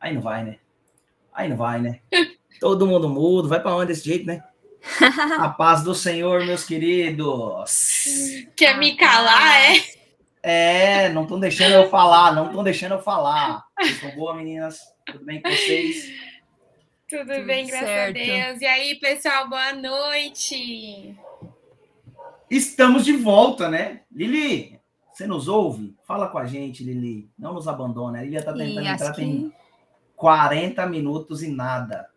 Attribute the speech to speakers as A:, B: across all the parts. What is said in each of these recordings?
A: Aí não vai, né? Aí não vai, né? Todo mundo mudo, vai para onde desse jeito, né? A paz do Senhor, meus queridos.
B: Quer me calar, é?
A: É, não estão deixando eu falar, não estão deixando eu falar. Estão boas, meninas? Tudo bem com vocês?
B: Tudo, Tudo bem, graças certo. a Deus. E aí, pessoal, boa noite.
A: Estamos de volta, né? Lili, você nos ouve? Fala com a gente, Lili. Não nos abandona. A Lili está tentando Sim, entrar, que... tem 40 minutos e nada.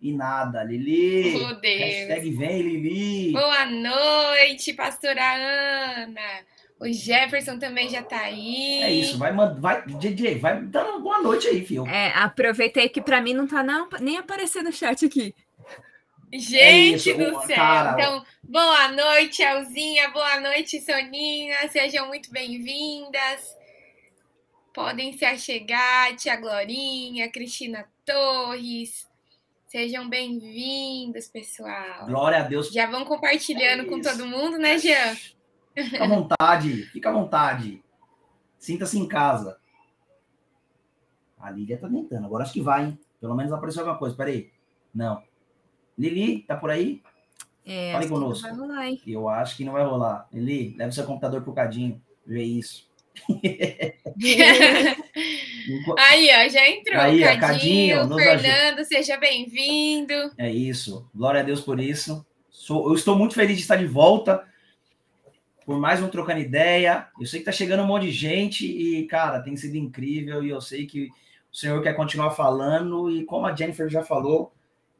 A: E nada, Lili.
B: Oh, Deus.
A: Hashtag vem, Lili.
B: Boa noite, pastora Ana. O Jefferson também já tá aí.
A: É isso, vai, vai, DJ, vai dando boa noite aí, filho.
C: É, aproveitei que para mim não tá não, nem aparecendo no chat aqui.
B: Gente é do céu. Cara, então, boa noite, Elzinha. Boa noite, Soninha. Sejam muito bem-vindas. Podem se achegar, Tia Glorinha, Cristina Torres. Sejam bem-vindos, pessoal.
A: Glória a Deus.
B: Já vão compartilhando é com todo mundo, né, Jean?
A: Fica à vontade, fica à vontade. Sinta-se em casa. A Lília tá tentando. Agora acho que vai, hein? Pelo menos apareceu alguma coisa. Peraí. Não. Lili, tá por aí?
C: É, Fale conosco. vai rolar, hein?
A: Eu acho que não vai rolar. Lili, leve seu computador pro Cadinho. Vê isso.
B: aí, ó, já entrou. Aí, Cadinho, Cadinho Fernando, seja bem-vindo.
A: É isso. Glória a Deus por isso. Sou, eu estou muito feliz de estar de volta por mais um trocando ideia. Eu sei que tá chegando um monte de gente e, cara, tem sido incrível e eu sei que o senhor quer continuar falando e como a Jennifer já falou,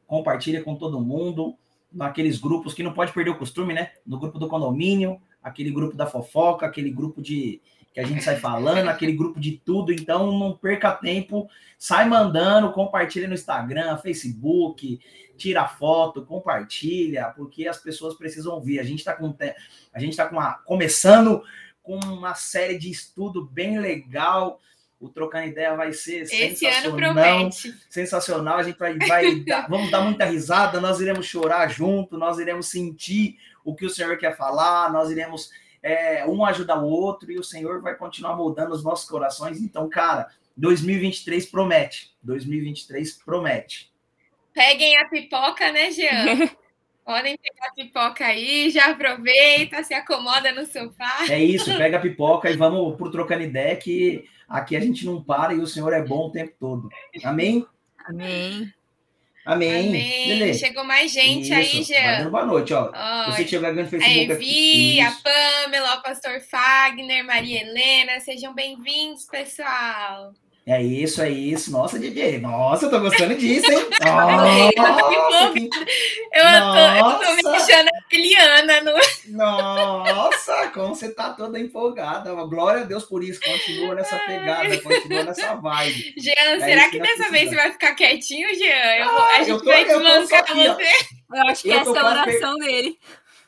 A: compartilha com todo mundo, naqueles grupos que não pode perder o costume, né? No grupo do condomínio, aquele grupo da fofoca, aquele grupo de que a gente sai falando, aquele grupo de tudo. Então, não perca tempo, sai mandando, compartilha no Instagram, Facebook, tira foto, compartilha, porque as pessoas precisam ouvir. A gente está com a gente está com uma, começando com uma série de estudo bem legal. O Trocando Ideia vai ser Esse sensacional. Sensacional. A gente vai, vai dar, vamos dar muita risada, nós iremos chorar junto, nós iremos sentir o que o Senhor quer falar, nós iremos é, um ajudar o outro e o Senhor vai continuar moldando os nossos corações. Então, cara, 2023 promete. 2023 promete.
B: Peguem a pipoca, né, Jean? Podem pegar a pipoca aí, já aproveita, se acomoda no sofá.
A: É isso, pega a pipoca e vamos por trocando ideia que aqui a gente não para e o Senhor é bom o tempo todo. Amém?
C: Amém.
A: Amém.
B: Amém. Chegou mais gente Isso. aí, Jean.
A: Boa noite, ó. Oi. Você que chegou agora no Facebook.
B: A Evi, a Pamela, o pastor Fagner, Maria Helena, sejam bem-vindos, pessoal.
A: É isso, é isso. Nossa, DJ. Nossa, eu tô gostando disso, hein? Nossa,
B: que... eu, Nossa. Tô, eu tô me achando Eliana no.
A: Nossa, como você tá toda empolgada. Glória a Deus por isso. Continua nessa pegada, continua nessa vibe.
B: Jean, é será que, que dessa vez você vai ficar quietinho, Jean? Eu, ah, a gente tô, vai desmancar você.
C: Eu acho que eu essa é a oração dele.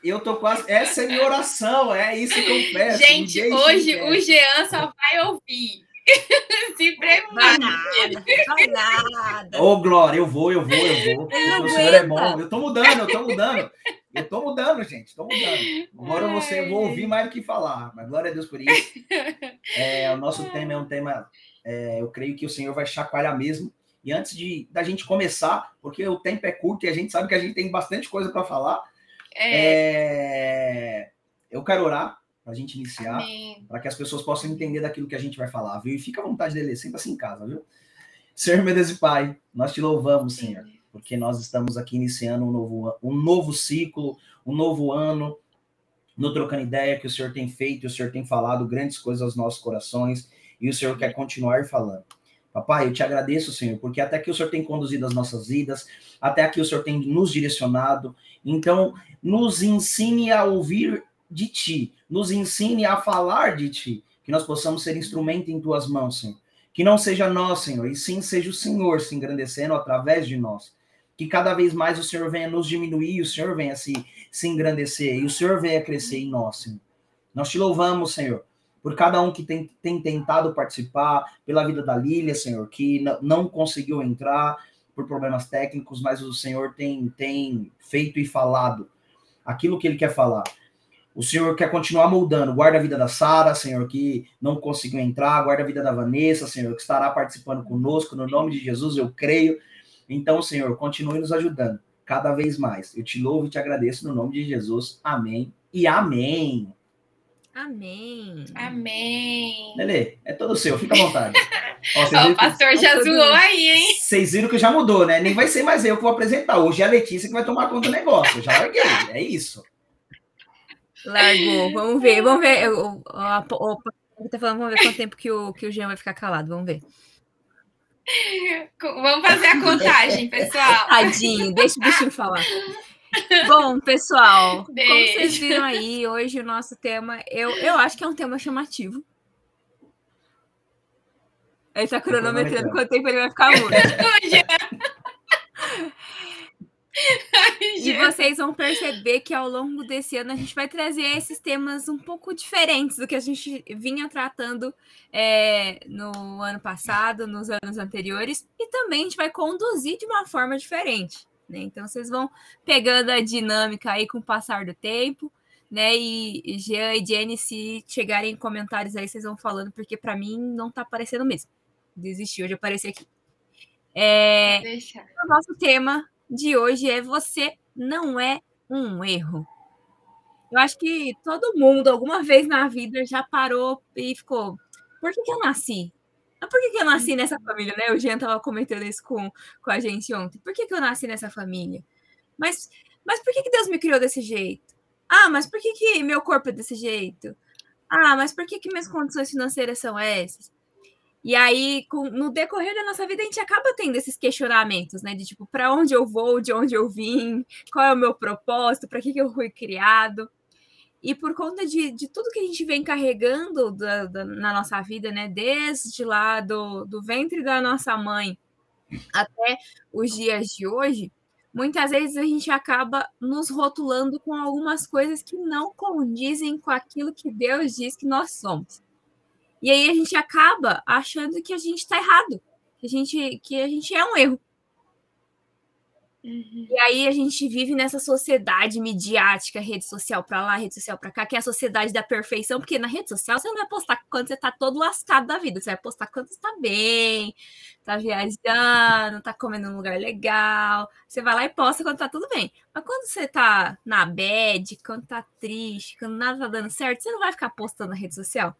A: Eu tô quase. Essa é minha oração, é isso que eu peço.
B: Gente, hoje o Jean só vai ouvir Se prepara.
C: Vai nada,
A: Ô, Glória, eu vou, eu vou, eu vou. o senhor é bom. Eu tô mudando, eu tô mudando. Eu tô mudando, gente, tô mudando. Agora você eu vou ouvir mais do que falar, mas glória a Deus por isso. É, o nosso tema é um tema, é, eu creio que o Senhor vai chacoalhar mesmo. E antes de da gente começar, porque o tempo é curto e a gente sabe que a gente tem bastante coisa para falar, é. é... eu quero orar para a gente iniciar, para que as pessoas possam entender daquilo que a gente vai falar, viu? E fica à vontade dele, sempre assim em casa, viu? Senhor, meu Deus e Pai, nós te louvamos, Senhor, porque nós estamos aqui iniciando um novo, um novo ciclo, um novo ano, no Trocando Ideia que o Senhor tem feito, o Senhor tem falado grandes coisas aos nossos corações, e o Senhor quer continuar falando. Papai, eu te agradeço, Senhor, porque até aqui o Senhor tem conduzido as nossas vidas, até aqui o Senhor tem nos direcionado. Então, nos ensine a ouvir de ti, nos ensine a falar de ti, que nós possamos ser instrumento em tuas mãos, Senhor. Que não seja nós, Senhor, e sim seja o Senhor se engrandecendo através de nós. Que cada vez mais o Senhor venha nos diminuir, o Senhor venha se, se engrandecer e o Senhor venha crescer em nós, Senhor. Nós te louvamos, Senhor, por cada um que tem, tem tentado participar, pela vida da Lília, Senhor, que não conseguiu entrar por problemas técnicos, mas o Senhor tem, tem feito e falado aquilo que ele quer falar. O Senhor quer continuar moldando. Guarda a vida da Sara, Senhor, que não conseguiu entrar. Guarda a vida da Vanessa, Senhor, que estará participando conosco. No nome de Jesus, eu creio. Então, Senhor, continue nos ajudando cada vez mais. Eu te louvo e te agradeço no nome de Jesus. Amém e amém.
C: Amém.
B: Amém.
A: Lele, é todo seu, fica à vontade.
B: Ó, o pastor que... já zoou aí, hein?
A: Vocês viram que já mudou, né? Nem vai ser mais eu que vou apresentar. Hoje é a Letícia que vai tomar conta do negócio. Eu já larguei, é isso.
C: Largou. Vamos ver, vamos ver. O, o, o, tá falando, vamos ver quanto tempo que o, que o Jean vai ficar calado. Vamos ver.
B: Vamos fazer a contagem, pessoal.
C: Tadinho, deixa o bichinho falar. Bom, pessoal, Beijo. como vocês viram aí, hoje o nosso tema, eu, eu acho que é um tema chamativo. Ele tá cronometrando quanto tempo ele vai ficar mudo. e vocês vão perceber que ao longo desse ano a gente vai trazer esses temas um pouco diferentes do que a gente vinha tratando é, no ano passado, nos anos anteriores, e também a gente vai conduzir de uma forma diferente. Né? Então vocês vão pegando a dinâmica aí com o passar do tempo, né? E Jean e Jenny, se chegarem em comentários aí, vocês vão falando, porque para mim não tá aparecendo mesmo. Desistiu de aparecer aqui. É, o nosso tema de hoje é Você não é um erro. Eu acho que todo mundo, alguma vez na vida, já parou e ficou: por que, que eu nasci? Por que, que eu nasci nessa família, né? O Jean estava comentando isso com, com a gente ontem. Por que, que eu nasci nessa família? Mas, mas por que, que Deus me criou desse jeito? Ah, mas por que, que meu corpo é desse jeito? Ah, mas por que, que minhas condições financeiras são essas? E aí, com, no decorrer da nossa vida, a gente acaba tendo esses questionamentos, né? De tipo, para onde eu vou, de onde eu vim, qual é o meu propósito, para que, que eu fui criado. E por conta de, de tudo que a gente vem carregando da, da, na nossa vida, né? Desde lá do, do ventre da nossa mãe até os dias de hoje, muitas vezes a gente acaba nos rotulando com algumas coisas que não condizem com aquilo que Deus diz que nós somos. E aí a gente acaba achando que a gente está errado, que a gente, que a gente é um erro. Uhum. E aí a gente vive nessa sociedade midiática, rede social para lá, rede social para cá, que é a sociedade da perfeição, porque na rede social você não vai postar quando você tá todo lascado da vida, você vai postar quando você tá bem, tá viajando, tá comendo num lugar legal, você vai lá e posta quando tá tudo bem. Mas quando você tá na bad, quando tá triste, quando nada tá dando certo, você não vai ficar postando na rede social.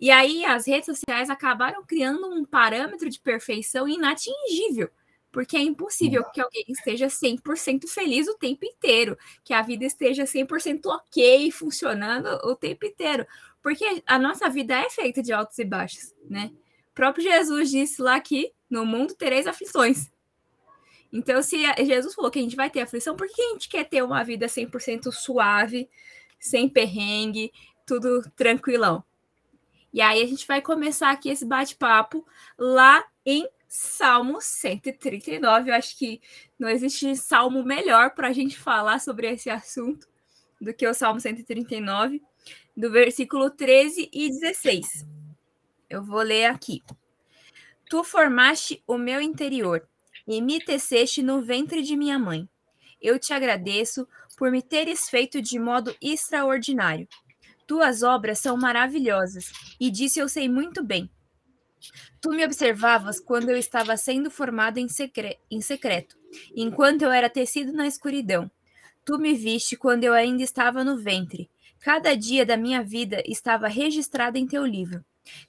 C: E aí as redes sociais acabaram criando um parâmetro de perfeição inatingível porque é impossível que alguém esteja 100% feliz o tempo inteiro, que a vida esteja 100% ok, funcionando o tempo inteiro. Porque a nossa vida é feita de altos e baixos, né? O próprio Jesus disse lá que no mundo tereis aflições. Então, se Jesus falou que a gente vai ter aflição, por que a gente quer ter uma vida 100% suave, sem perrengue, tudo tranquilão? E aí a gente vai começar aqui esse bate-papo lá em Salmo 139. Eu acho que não existe salmo melhor para a gente falar sobre esse assunto do que o Salmo 139, do versículo 13 e 16. Eu vou ler aqui. Tu formaste o meu interior e me teceste no ventre de minha mãe. Eu te agradeço por me teres feito de modo extraordinário. Tuas obras são maravilhosas, e disso eu sei muito bem. Tu me observavas quando eu estava sendo formado em, secre em secreto, enquanto eu era tecido na escuridão. Tu me viste quando eu ainda estava no ventre. Cada dia da minha vida estava registrado em teu livro.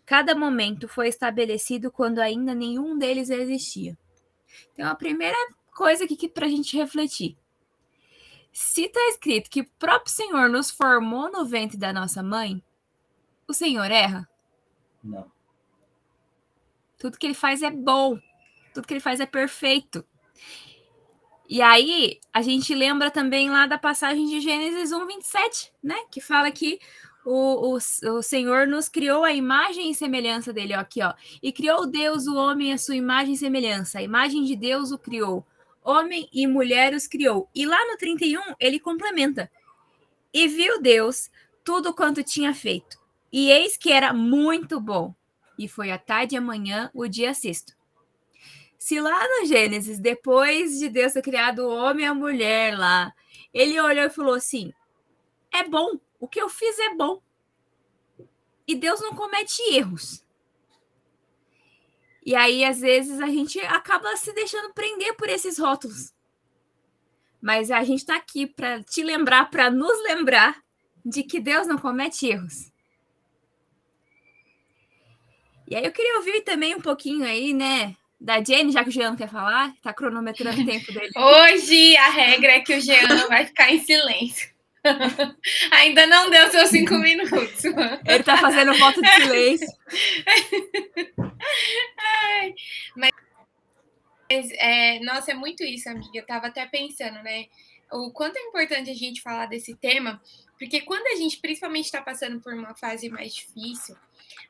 C: Cada momento foi estabelecido quando ainda nenhum deles existia. Então, a primeira coisa aqui para a gente refletir. Se está escrito que o próprio Senhor nos formou no ventre da nossa mãe, o Senhor erra?
A: Não.
C: Tudo que ele faz é bom. Tudo que ele faz é perfeito. E aí, a gente lembra também lá da passagem de Gênesis 1, 27, né? Que fala que o, o, o Senhor nos criou a imagem e semelhança dele, ó, aqui, ó. E criou Deus o homem a sua imagem e semelhança. A imagem de Deus o criou. Homem e mulher os criou. E lá no 31, ele complementa. E viu Deus tudo quanto tinha feito. E eis que era muito bom e foi a tarde e amanhã o dia sexto. Se lá no Gênesis, depois de Deus ter criado o homem e a mulher lá, ele olhou e falou assim: é bom. O que eu fiz é bom. E Deus não comete erros. E aí, às vezes, a gente acaba se deixando prender por esses rótulos. Mas a gente está aqui para te lembrar, para nos lembrar de que Deus não comete erros. E aí eu queria ouvir também um pouquinho aí, né, da Jenny, já que o Jean quer falar, tá cronometrando o tempo dele.
B: Hoje a regra é que o Jean vai ficar em silêncio. Ainda não deu seus cinco minutos.
C: Ele tá fazendo voto de silêncio.
B: Ai, mas, é, nossa, é muito isso, amiga. Eu tava até pensando, né? O quanto é importante a gente falar desse tema, porque quando a gente principalmente está passando por uma fase mais difícil,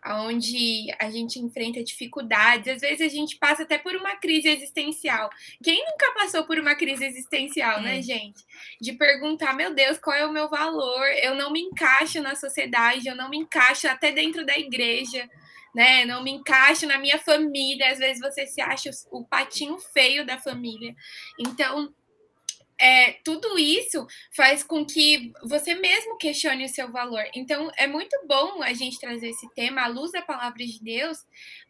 B: onde a gente enfrenta dificuldades, às vezes a gente passa até por uma crise existencial. Quem nunca passou por uma crise existencial, né, gente? De perguntar, meu Deus, qual é o meu valor? Eu não me encaixo na sociedade, eu não me encaixo até dentro da igreja. Né, não me encaixo na minha família. Às vezes você se acha o patinho feio da família. Então, é, tudo isso faz com que você mesmo questione o seu valor. Então, é muito bom a gente trazer esse tema à luz da palavra de Deus,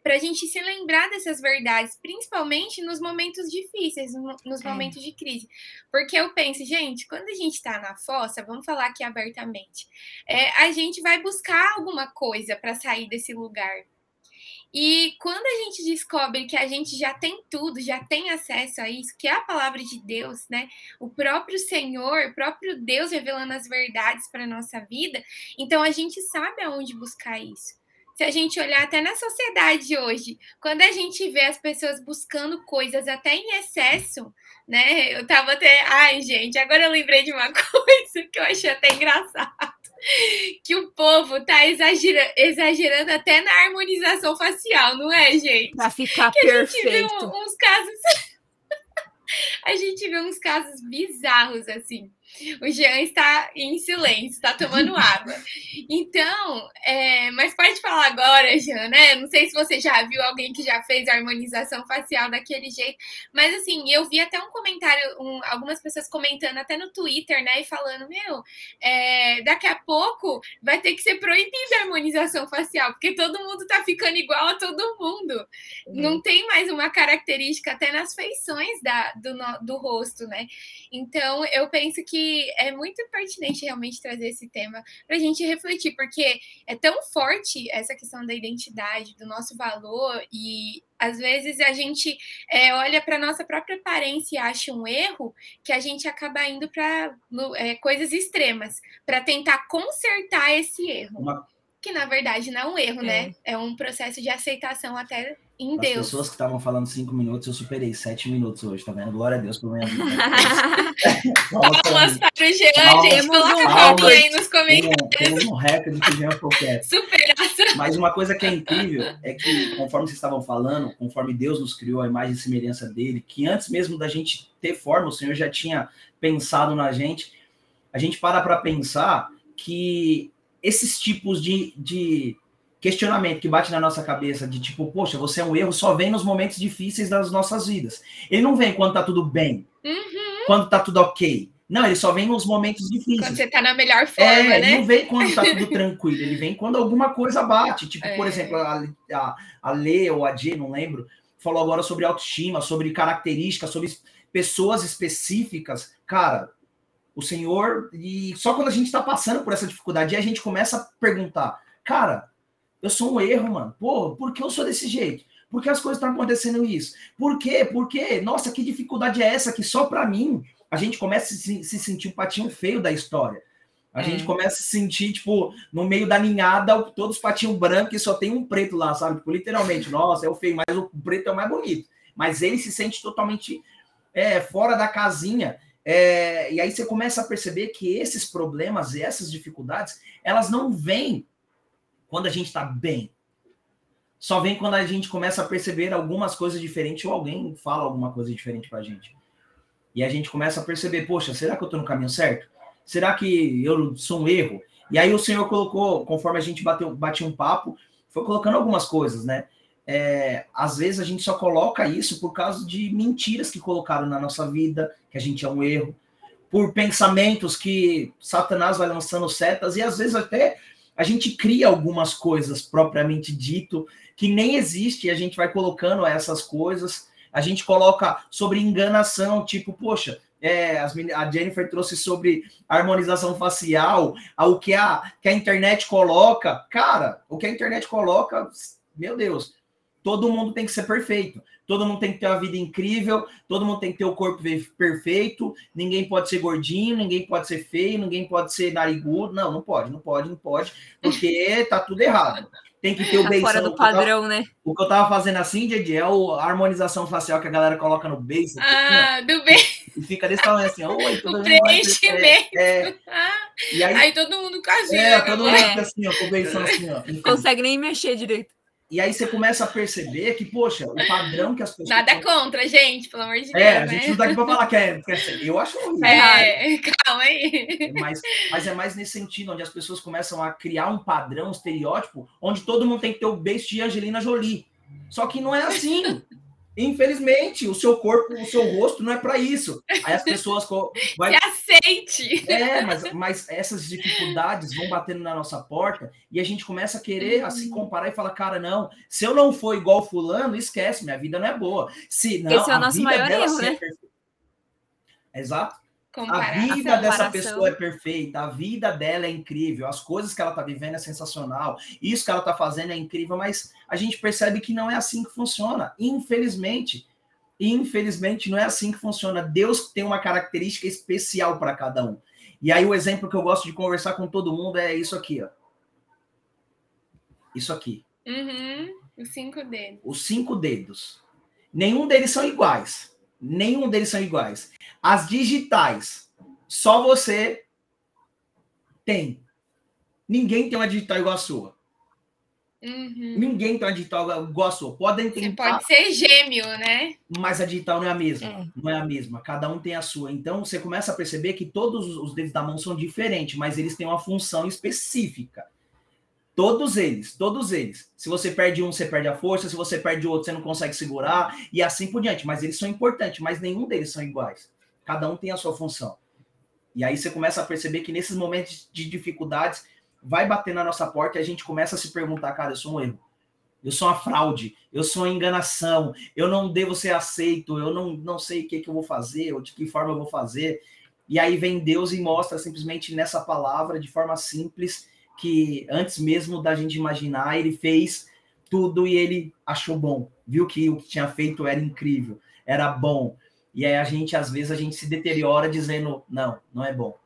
B: para a gente se lembrar dessas verdades, principalmente nos momentos difíceis, nos é. momentos de crise. Porque eu penso, gente, quando a gente está na fossa, vamos falar aqui abertamente, é, a gente vai buscar alguma coisa para sair desse lugar. E quando a gente descobre que a gente já tem tudo, já tem acesso a isso, que é a palavra de Deus, né? O próprio Senhor, o próprio Deus revelando as verdades para a nossa vida, então a gente sabe aonde buscar isso. Se a gente olhar até na sociedade hoje, quando a gente vê as pessoas buscando coisas até em excesso, né? Eu tava até. Ai, gente, agora eu lembrei de uma coisa que eu achei até engraçado que o povo tá exagerando, exagerando até na harmonização facial, não é, gente?
C: Pra ficar que perfeito. A gente
B: viu uns casos. a gente vê uns casos bizarros assim. O Jean está em silêncio, está tomando água. Então, é, mas pode falar agora, Jean, né? Não sei se você já viu alguém que já fez harmonização facial daquele jeito, mas assim, eu vi até um comentário, um, algumas pessoas comentando até no Twitter, né? E falando, meu, é, daqui a pouco vai ter que ser proibida a harmonização facial, porque todo mundo tá ficando igual a todo mundo. Uhum. Não tem mais uma característica até nas feições da, do, do rosto, né? Então, eu penso que é muito pertinente realmente trazer esse tema para a gente refletir, porque é tão forte essa questão da identidade, do nosso valor, e às vezes a gente é, olha para nossa própria aparência e acha um erro que a gente acaba indo para é, coisas extremas para tentar consertar esse erro. Uma... Que na verdade não é um erro, é. né? É um processo de aceitação até em As Deus.
A: As pessoas que estavam falando cinco minutos, eu superei sete minutos hoje, tá vendo? Glória a Deus pelo menos.
B: Palmas para o Jean, gente. Coloca palmas aí nos comentários.
A: Temos um recorde que o Jean qualquer. Superação. Mas uma coisa que é incrível é que, conforme vocês estavam falando, conforme Deus nos criou a imagem e semelhança dele, que antes mesmo da gente ter forma, o Senhor já tinha pensado na gente, a gente para para pensar que esses tipos de, de questionamento que bate na nossa cabeça de tipo, poxa, você é um erro, só vem nos momentos difíceis das nossas vidas. Ele não vem quando tá tudo bem, uhum. quando tá tudo ok. Não, ele só vem nos momentos difíceis.
B: Quando você tá na melhor forma, é,
A: né?
B: Ele
A: não vem quando tá tudo tranquilo, ele vem quando alguma coisa bate. Tipo, é. por exemplo, a, a, a Lê ou a G, não lembro, falou agora sobre autoestima, sobre características, sobre pessoas específicas. Cara, o Senhor, e só quando a gente tá passando por essa dificuldade, a gente começa a perguntar, cara, eu sou um erro, mano. Pô, por que eu sou desse jeito? Por que as coisas estão acontecendo isso? Por quê? Por quê? Nossa, que dificuldade é essa que só para mim a gente começa a se, se sentir o patinho feio da história. A é. gente começa a se sentir, tipo, no meio da ninhada, todos patinhos brancos e só tem um preto lá, sabe? Tipo, literalmente, nossa, é o feio, mas o preto é o mais bonito. Mas ele se sente totalmente é, fora da casinha. É, e aí você começa a perceber que esses problemas e essas dificuldades, elas não vêm quando a gente está bem. Só vem quando a gente começa a perceber algumas coisas diferentes ou alguém fala alguma coisa diferente para a gente. E a gente começa a perceber, poxa, será que eu estou no caminho certo? Será que eu sou um erro? E aí o Senhor colocou, conforme a gente bateu, batia um papo, foi colocando algumas coisas, né? É, às vezes a gente só coloca isso por causa de mentiras que colocaram na nossa vida, que a gente é um erro, por pensamentos que Satanás vai lançando setas, e às vezes até a gente cria algumas coisas propriamente dito que nem existe, e a gente vai colocando essas coisas, a gente coloca sobre enganação, tipo, poxa, é, a Jennifer trouxe sobre harmonização facial, o que a, que a internet coloca. Cara, o que a internet coloca, meu Deus, todo mundo tem que ser perfeito. Todo mundo tem que ter uma vida incrível, todo mundo tem que ter o corpo perfeito, ninguém pode ser gordinho, ninguém pode ser feio, ninguém pode ser narigudo. Não, não pode, não pode, não pode, porque tá tudo errado. Tem que ter o tá.
C: Fora do padrão,
A: né?
C: O
A: que eu tava fazendo assim, Didi, é a harmonização facial que a galera coloca no beijo.
B: Ah, assim, do beijo.
A: E fica desse tamanho assim, oi,
B: tudo o preenchimento. É, é.
A: E aí,
B: aí todo mundo casinha.
A: É, todo mundo fica assim, ó, com o beijo assim, ó.
C: Não consegue nem mexer direito.
A: E aí você começa a perceber que, poxa, o padrão que as pessoas.
B: Nada contra, gente, pelo amor de Deus.
A: É, a gente né? não tá aqui para falar que é, que é. Eu acho horrível.
B: É, calma aí.
A: Mas, mas é mais nesse sentido, onde as pessoas começam a criar um padrão, um estereótipo, onde todo mundo tem que ter o beijo de Angelina Jolie. Só que não é assim. Infelizmente, o seu corpo, o seu rosto não é para isso. Aí as pessoas
B: vai... Aceite.
A: É, mas, mas essas dificuldades vão batendo na nossa porta e a gente começa a querer uhum. a se comparar e falar, cara, não, se eu não for igual fulano, esquece, minha vida não é boa. Se não,
C: Esse é o nosso maior erro, né?
A: É Exato. Comparar, a vida dessa pessoa é perfeita, a vida dela é incrível, as coisas que ela está vivendo é sensacional, isso que ela está fazendo é incrível, mas a gente percebe que não é assim que funciona. Infelizmente, infelizmente não é assim que funciona. Deus tem uma característica especial para cada um. E aí o exemplo que eu gosto de conversar com todo mundo é isso aqui, ó. Isso aqui.
B: Uhum, os cinco dedos.
A: Os cinco dedos. Nenhum deles são iguais. Nenhum deles são iguais. As digitais, só você tem. Tenha tem uma digital igual a sua.
B: Uhum.
A: Ninguém tem uma digital igual a sua. Podem
B: tentar. Você pode ser gêmeo, né?
A: Mas a digital não é a mesma. É. Não é a mesma. Cada um tem a sua. Então você começa a perceber que todos os dedos da mão são diferentes, mas eles têm uma função específica. Todos eles, todos eles. Se você perde um, você perde a força. Se você perde outro, você não consegue segurar. E assim por diante. Mas eles são importantes, mas nenhum deles são iguais. Cada um tem a sua função. E aí você começa a perceber que nesses momentos de dificuldades, vai bater na nossa porta e a gente começa a se perguntar, cara, eu sou um erro. Eu sou uma fraude, eu sou uma enganação, eu não devo ser aceito, eu não, não sei o que, que eu vou fazer, ou de que forma eu vou fazer. E aí vem Deus e mostra simplesmente nessa palavra, de forma simples, que antes mesmo da gente imaginar, ele fez tudo e ele achou bom, viu que o que tinha feito era incrível, era bom. E aí a gente, às vezes, a gente se deteriora dizendo, não, não é bom.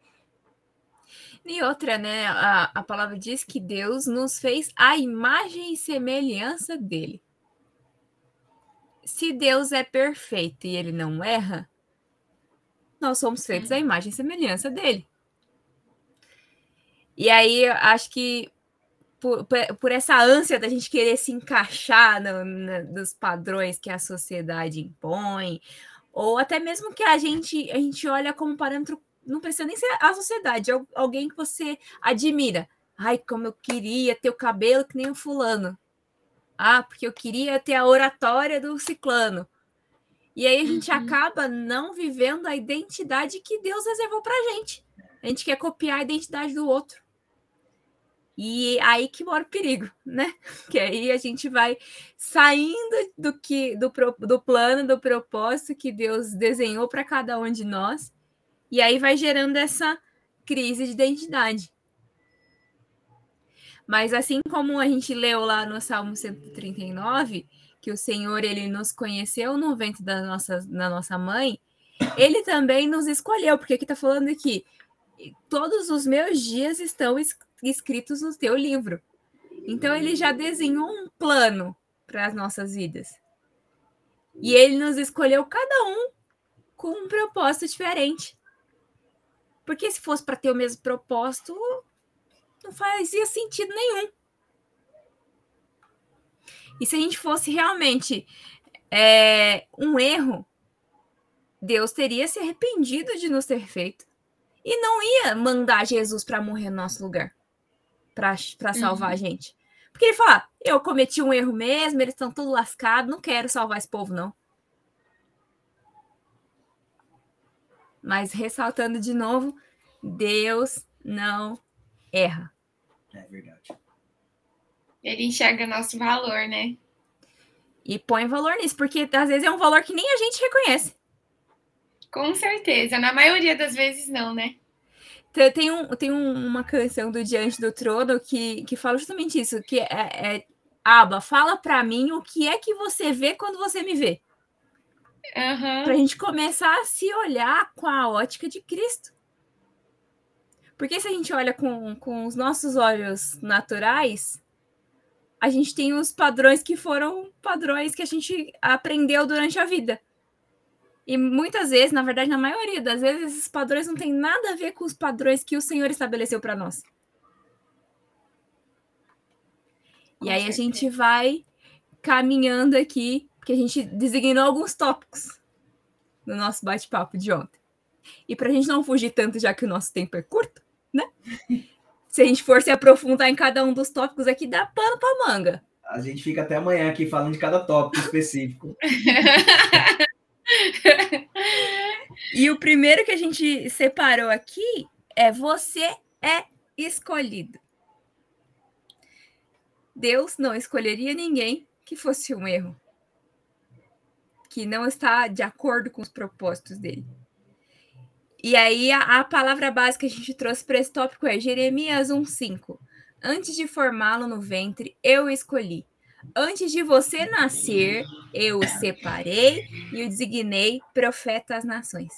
C: E outra, né? A, a palavra diz que Deus nos fez a imagem e semelhança dele. Se Deus é perfeito e ele não erra, nós somos feitos à imagem e semelhança dele. E aí, acho que por, por, essa ânsia da gente querer se encaixar no, no, nos padrões que a sociedade impõe, ou até mesmo que a gente, a gente olha como parâmetro, não precisa nem ser a sociedade, é alguém que você admira. Ai, como eu queria ter o cabelo que nem o fulano. Ah, porque eu queria ter a oratória do ciclano. E aí a gente uhum. acaba não vivendo a identidade que Deus reservou para gente. A gente quer copiar a identidade do outro. E aí que mora o perigo, né? Que aí a gente vai saindo do que do, do plano, do propósito que Deus desenhou para cada um de nós, e aí vai gerando essa crise de identidade. Mas assim como a gente leu lá no Salmo 139, que o Senhor ele nos conheceu no ventre da nossa, da nossa mãe, ele também nos escolheu, porque aqui está falando aqui, todos os meus dias estão escritos no teu livro. Então ele já desenhou um plano para as nossas vidas. E ele nos escolheu cada um com um propósito diferente. Porque se fosse para ter o mesmo propósito, não fazia sentido nenhum. E se a gente fosse realmente é, um erro, Deus teria se arrependido de nos ter feito. E não ia mandar Jesus para morrer no nosso lugar para salvar uhum. a gente. Porque ele fala: eu cometi um erro mesmo, eles estão todos lascados, não quero salvar esse povo, não. Mas ressaltando de novo, Deus não erra.
A: É verdade.
B: Ele enxerga nosso valor, né?
C: E põe valor nisso, porque às vezes é um valor que nem a gente reconhece.
B: Com certeza. Na maioria das vezes, não, né?
C: Tem, um, tem um, uma canção do Diante do Trono que, que fala justamente isso, que é, é Aba, fala para mim o que é que você vê quando você me vê.
B: Uhum.
C: Para a gente começar a se olhar com a ótica de Cristo. Porque se a gente olha com, com os nossos olhos naturais, a gente tem os padrões que foram padrões que a gente aprendeu durante a vida. E muitas vezes, na verdade, na maioria das vezes, esses padrões não têm nada a ver com os padrões que o Senhor estabeleceu para nós. Com e aí certeza. a gente vai caminhando aqui, porque a gente designou alguns tópicos no nosso bate-papo de ontem. E para a gente não fugir tanto, já que o nosso tempo é curto, né? se a gente for se aprofundar em cada um dos tópicos aqui, dá pano para manga.
A: A gente fica até amanhã aqui falando de cada tópico específico.
C: e o primeiro que a gente separou aqui é você é escolhido. Deus não escolheria ninguém que fosse um erro, que não está de acordo com os propósitos dele. E aí a, a palavra básica que a gente trouxe para esse tópico é Jeremias 1:5. Antes de formá-lo no ventre, eu escolhi Antes de você nascer, eu o separei e o designei profeta às nações.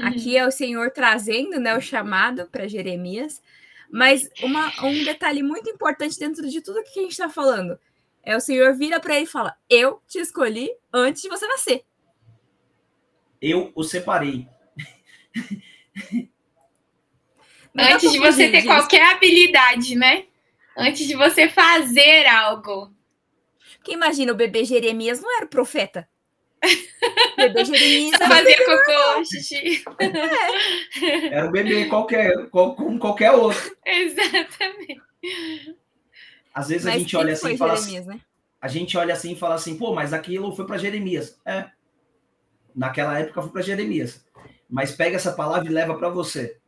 C: Aqui é o Senhor trazendo né, o chamado para Jeremias, mas uma, um detalhe muito importante dentro de tudo que a gente está falando é o Senhor vira para ele e fala: Eu te escolhi antes de você nascer.
A: Eu o separei.
B: antes de você ter disso. qualquer habilidade, né? Antes de você fazer algo.
C: Porque imagina, o bebê Jeremias não era profeta. O bebê Jeremias
B: fazia cocô, xixi.
A: É. Era um bebê qualquer, como qualquer outro.
B: Exatamente.
A: Às vezes mas a gente olha assim e fala Jeremias, assim, né? A gente olha assim e fala assim, pô, mas aquilo foi para Jeremias. É. Naquela época foi para Jeremias. Mas pega essa palavra e leva para você.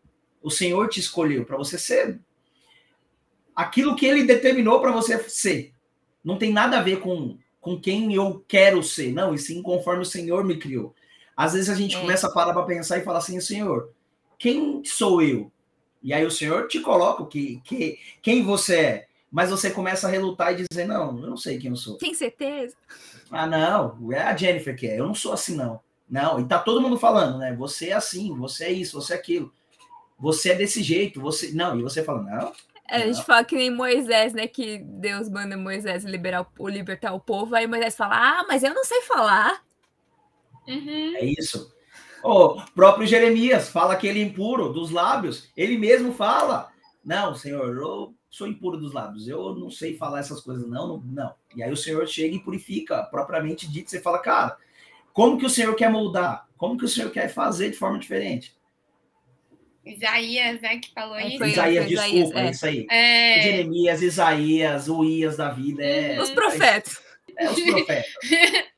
A: O Senhor te escolheu para você ser aquilo que ele determinou para você ser não tem nada a ver com, com quem eu quero ser, não, e sim conforme o Senhor me criou. Às vezes a gente é. começa a parar para pensar e fala assim, Senhor, quem sou eu? E aí o Senhor te coloca que, que, quem você é. Mas você começa a relutar e dizer, não, eu não sei quem eu sou.
C: Tem certeza?
A: Ah, não, é a Jennifer que é, eu não sou assim, não. Não, e tá todo mundo falando, né? Você é assim, você é isso, você é aquilo. Você é desse jeito, você. Não, e você fala, não,
C: a gente fala que nem Moisés, né? Que Deus manda Moisés liberar o, libertar o povo, aí Moisés fala: Ah, mas eu não sei falar.
B: Uhum.
A: É isso. O próprio Jeremias fala que ele é impuro dos lábios, ele mesmo fala: Não, Senhor, eu sou impuro dos lábios, eu não sei falar essas coisas, não, não, não. E aí o Senhor chega e purifica, propriamente dito, você fala, cara, como que o Senhor quer moldar? Como que o Senhor quer fazer de forma diferente?
B: Isaías, né, que falou é, isso.
A: Isaías, desculpa, é. isso aí.
B: É...
A: Jeremias, Isaías, o Ias da vida. É...
C: Os profetas.
A: É, os profetas.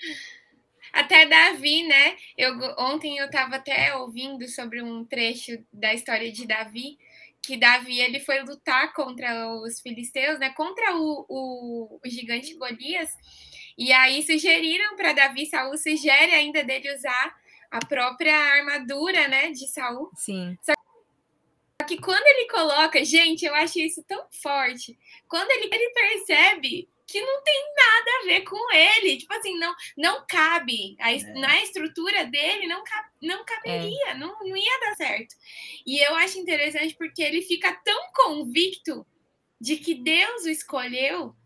B: até Davi, né? Eu, ontem eu estava até ouvindo sobre um trecho da história de Davi, que Davi ele foi lutar contra os filisteus, né? Contra o, o, o gigante Golias. E aí sugeriram para Davi, Saul sugere ainda dele usar a própria armadura, né, de Saul.
C: Sim.
B: Só que quando ele coloca, gente, eu acho isso tão forte. Quando ele, ele percebe que não tem nada a ver com ele, tipo assim, não não cabe a, é. na estrutura dele, não, não caberia, é. não, não ia dar certo. E eu acho interessante porque ele fica tão convicto de que Deus o escolheu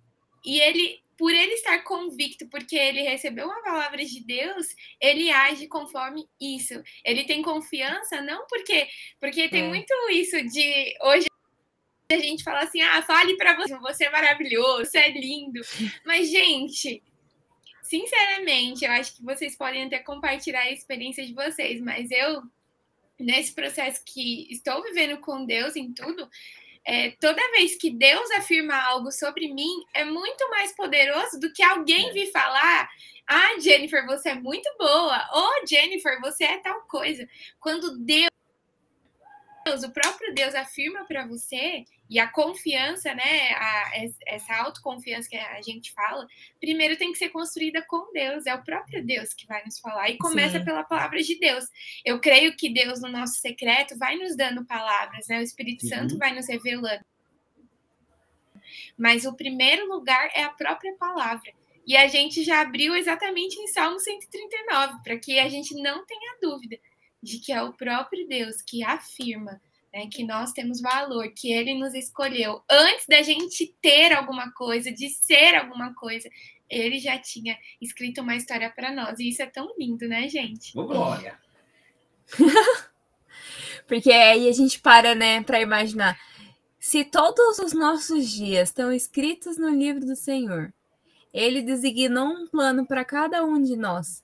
B: e ele por ele estar convicto, porque ele recebeu uma palavra de Deus, ele age conforme isso. Ele tem confiança, não porque. Porque tem é. muito isso de. Hoje a gente fala assim: ah, fale para você, você é maravilhoso, você é lindo. Mas, gente. Sinceramente, eu acho que vocês podem até compartilhar a experiência de vocês, mas eu, nesse processo que estou vivendo com Deus em tudo, é, toda vez que Deus afirma algo sobre mim, é muito mais poderoso do que alguém é. vir falar. Ah, Jennifer, você é muito boa. Oh, Jennifer, você é tal coisa. Quando Deus Deus, o próprio Deus afirma para você, e a confiança, né, a, essa autoconfiança que a gente fala, primeiro tem que ser construída com Deus, é o próprio Deus que vai nos falar, e começa Sim. pela palavra de Deus. Eu creio que Deus, no nosso secreto, vai nos dando palavras, né, o Espírito Sim. Santo vai nos revelando. Mas o primeiro lugar é a própria palavra. E a gente já abriu exatamente em Salmo 139, para que a gente não tenha dúvida de que é o próprio Deus que afirma né, que nós temos valor, que Ele nos escolheu antes da gente ter alguma coisa, de ser alguma coisa. Ele já tinha escrito uma história para nós. E isso é tão lindo, né, gente?
A: Ô, glória!
C: Porque aí a gente para, né, para imaginar. Se todos os nossos dias estão escritos no livro do Senhor, ele designou um plano para cada um de nós.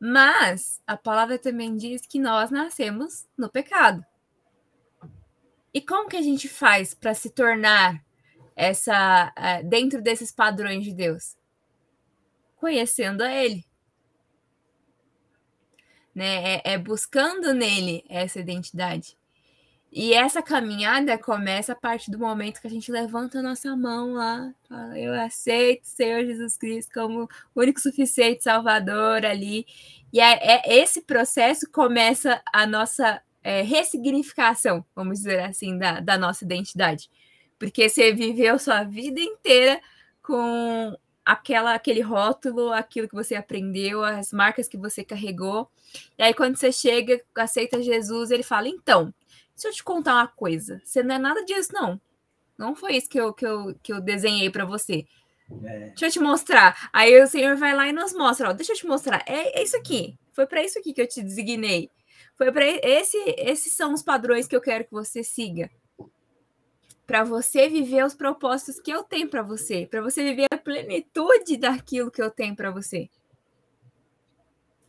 C: Mas a palavra também diz que nós nascemos no pecado. E como que a gente faz para se tornar essa uh, dentro desses padrões de Deus? Conhecendo a Ele. Né? É, é buscando nele essa identidade. E essa caminhada começa a partir do momento que a gente levanta a nossa mão lá, fala, eu aceito o Senhor Jesus Cristo como único suficiente Salvador ali. E é, é esse processo começa a nossa é, ressignificação, vamos dizer assim, da, da nossa identidade. Porque você viveu sua vida inteira com aquela aquele rótulo, aquilo que você aprendeu, as marcas que você carregou. E aí quando você chega, aceita Jesus, ele fala: "Então, Deixa eu te contar uma coisa. Você não é nada disso, não. Não foi isso que eu, que eu, que eu desenhei para você. É. Deixa eu te mostrar. Aí o Senhor vai lá e nos mostra. Ó, deixa eu te mostrar. É, é isso aqui. Foi para isso aqui que eu te designei. Foi para esse. Esses são os padrões que eu quero que você siga. Para você viver os propósitos que eu tenho para você. Para você viver a plenitude daquilo que eu tenho para você.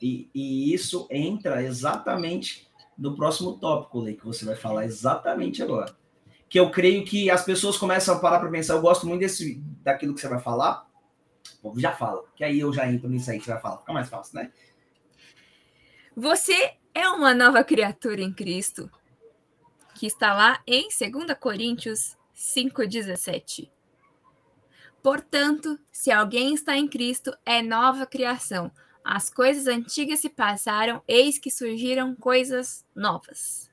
A: E, e isso entra exatamente no próximo tópico, Lei, que você vai falar exatamente agora. Que eu creio que as pessoas começam a parar para pensar, eu gosto muito desse, daquilo que você vai falar. Bom, já fala, que aí eu já entro nisso aí que você vai falar, fica mais fácil, né?
C: Você é uma nova criatura em Cristo, que está lá em 2 Coríntios 5,17. Portanto, se alguém está em Cristo, é nova criação. As coisas antigas se passaram, eis que surgiram coisas novas.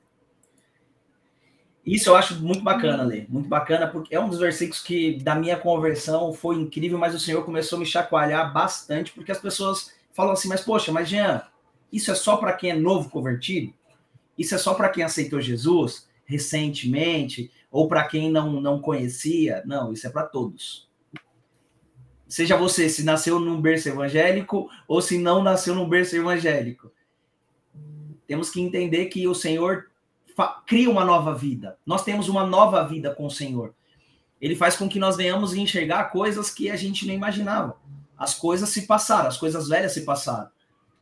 A: Isso eu acho muito bacana, Lê. Muito bacana, porque é um dos versículos que, da minha conversão, foi incrível, mas o Senhor começou a me chacoalhar bastante, porque as pessoas falam assim, mas poxa, mas Jean, isso é só para quem é novo convertido? Isso é só para quem aceitou Jesus recentemente? Ou para quem não, não conhecia? Não, isso é para todos seja você se nasceu num berço evangélico ou se não nasceu num berço evangélico. Temos que entender que o Senhor cria uma nova vida. Nós temos uma nova vida com o Senhor. Ele faz com que nós venhamos enxergar coisas que a gente nem imaginava. As coisas se passaram, as coisas velhas se passaram.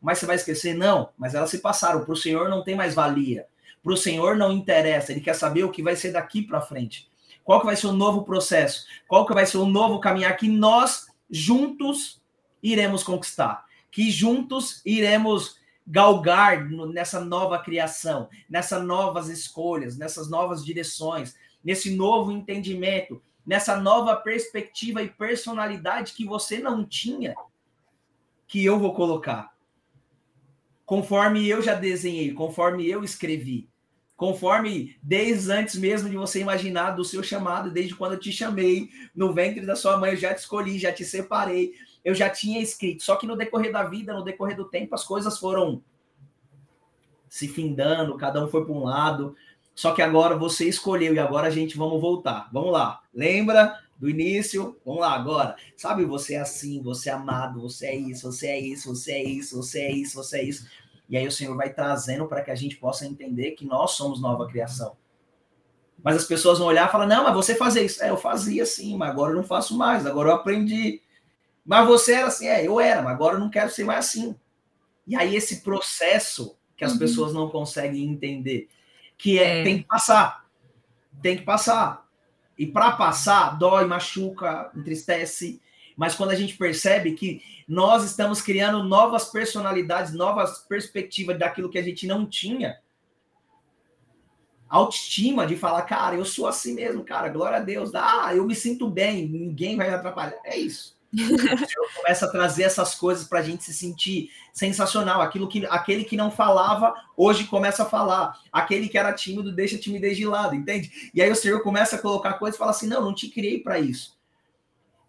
A: Mas você vai esquecer? Não, mas elas se passaram. Para o Senhor não tem mais valia. Para o Senhor não interessa. Ele quer saber o que vai ser daqui para frente. Qual que vai ser o novo processo? Qual que vai ser o novo caminhar que nós juntos iremos conquistar, que juntos iremos galgar nessa nova criação, nessas novas escolhas, nessas novas direções, nesse novo entendimento, nessa nova perspectiva e personalidade que você não tinha, que eu vou colocar. Conforme eu já desenhei, conforme eu escrevi, conforme desde antes mesmo de você imaginar do seu chamado, desde quando eu te chamei no ventre da sua mãe, eu já te escolhi, já te separei, eu já tinha escrito. Só que no decorrer da vida, no decorrer do tempo, as coisas foram se findando, cada um foi para um lado. Só que agora você escolheu e agora a gente vamos voltar. Vamos lá. Lembra do início? Vamos lá agora. Sabe, você é assim, você é amado, você é isso, você é isso, você é isso, você é isso, você é isso. E aí o Senhor vai trazendo para que a gente possa entender que nós somos nova criação. Mas as pessoas vão olhar e falar: não, mas você fazia isso. É, eu fazia sim, mas agora eu não faço mais, agora eu aprendi. Mas você era assim, é, eu era, mas agora eu não quero ser mais assim. E aí esse processo que as uhum. pessoas não conseguem entender, que é, é, tem que passar. tem que passar. E para passar, dói, machuca, entristece. Mas quando a gente percebe que nós estamos criando novas personalidades, novas perspectivas daquilo que a gente não tinha, autoestima de falar, cara, eu sou assim mesmo, cara, glória a Deus, ah, eu me sinto bem, ninguém vai me atrapalhar. É isso. Começa a trazer essas coisas para a gente se sentir sensacional. Aquilo que aquele que não falava, hoje começa a falar. Aquele que era tímido, deixa a timidez de lado, entende? E aí o Senhor começa a colocar coisas e fala assim: não, não te criei para isso.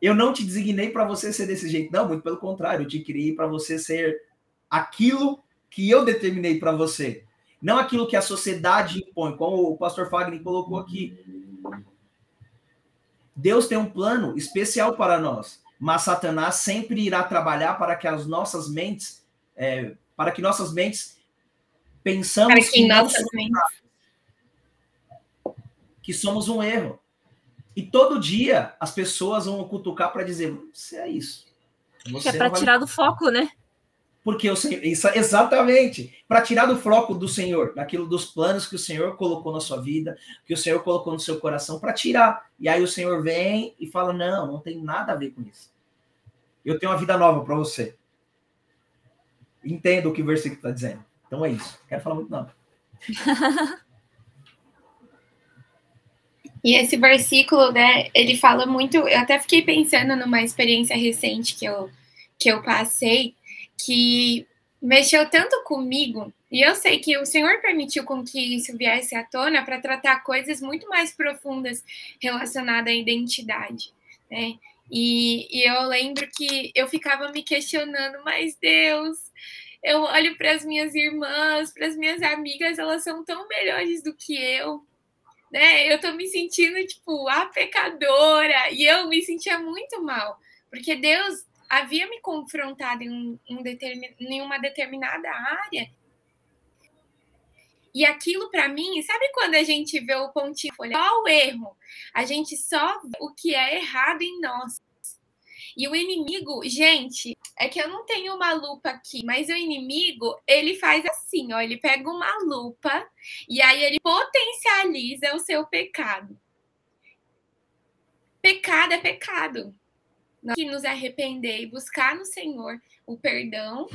A: Eu não te designei para você ser desse jeito. Não, muito pelo contrário, eu te criei para você ser aquilo que eu determinei para você. Não aquilo que a sociedade impõe, como o pastor Fagner colocou aqui. Deus tem um plano especial para nós mas Satanás sempre irá trabalhar para que as nossas mentes, é, para que nossas mentes pensamos
B: para que, que nossas mentes.
A: que somos um erro. E todo dia as pessoas vão cutucar para dizer: você é isso.
C: Você é para tirar do foco, né?
A: Porque o Senhor, isso, exatamente, para tirar do foco do Senhor, daquilo dos planos que o Senhor colocou na sua vida, que o Senhor colocou no seu coração, para tirar. E aí o Senhor vem e fala: Não, não tem nada a ver com isso. Eu tenho uma vida nova para você. Entenda o que o versículo está dizendo. Então é isso. Quero falar muito, não.
B: E esse versículo, né, ele fala muito. Eu até fiquei pensando numa experiência recente que eu, que eu passei, que mexeu tanto comigo, e eu sei que o Senhor permitiu com que isso viesse à tona para tratar coisas muito mais profundas relacionadas à identidade, né? E, e eu lembro que eu ficava me questionando, mas Deus, eu olho para as minhas irmãs, para as minhas amigas, elas são tão melhores do que eu, né? Eu tô me sentindo tipo a pecadora e eu me sentia muito mal, porque Deus havia me confrontado em, um, um determin, em uma determinada área. E aquilo para mim, sabe quando a gente vê o pontinho folha, só o erro, a gente só vê o que é errado em nós. E o inimigo, gente, é que eu não tenho uma lupa aqui, mas o inimigo, ele faz assim, ó, ele pega uma lupa e aí ele potencializa o seu pecado. Pecado é pecado que nos arrepender e buscar no Senhor o perdão,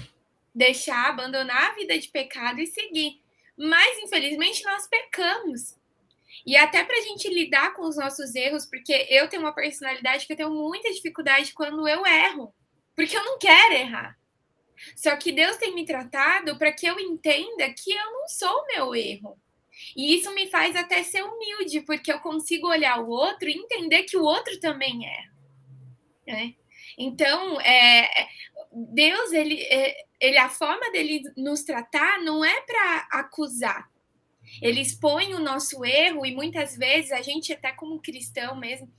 B: deixar, abandonar a vida de pecado e seguir. Mas, infelizmente, nós pecamos. E até para a gente lidar com os nossos erros, porque eu tenho uma personalidade que eu tenho muita dificuldade quando eu erro, porque eu não quero errar. Só que Deus tem me tratado para que eu entenda que eu não sou o meu erro. E isso me faz até ser humilde, porque eu consigo olhar o outro e entender que o outro também é. Né? Então, é, Deus, ele, é, ele, a forma dele nos tratar não é para acusar. Ele expõe o nosso erro e muitas vezes a gente, até como cristão mesmo,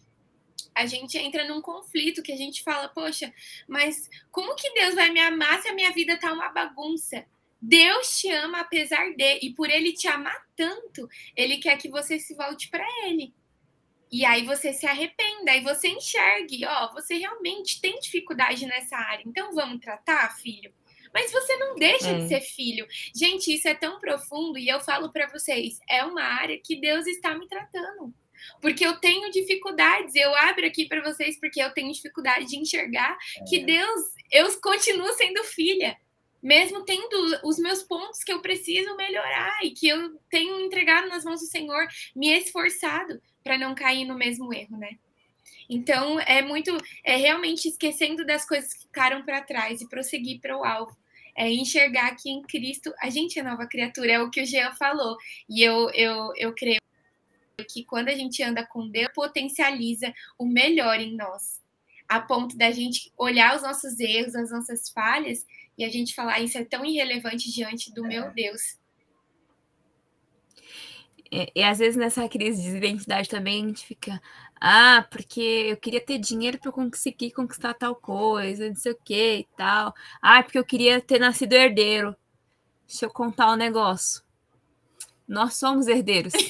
B: a gente entra num conflito que a gente fala, poxa, mas como que Deus vai me amar se a minha vida tá uma bagunça? Deus te ama apesar de, e por ele te amar tanto, ele quer que você se volte para ele. E aí você se arrependa, aí você enxergue, ó, você realmente tem dificuldade nessa área. Então vamos tratar, filho. Mas você não deixa é. de ser filho. Gente, isso é tão profundo e eu falo para vocês, é uma área que Deus está me tratando. Porque eu tenho dificuldades, eu abro aqui para vocês porque eu tenho dificuldade de enxergar que é. Deus, eu continuo sendo filha mesmo tendo os meus pontos que eu preciso melhorar e que eu tenho entregado nas mãos do Senhor, me esforçado para não cair no mesmo erro, né? Então, é muito, é realmente esquecendo das coisas que ficaram para trás e prosseguir para o alvo. É enxergar que em Cristo a gente é nova criatura, é o que o Jean falou. E eu, eu, eu creio que quando a gente anda com Deus, potencializa o melhor em nós, a ponto da gente olhar os nossos erros, as nossas falhas, e a gente falar, isso é tão irrelevante diante do meu Deus.
C: E, e, às vezes nessa crise de identidade também a gente fica, ah, porque eu queria ter dinheiro para conseguir conquistar tal coisa, não sei o que e tal. Ah, porque eu queria ter nascido herdeiro. Deixa eu contar um negócio. Nós somos herdeiros.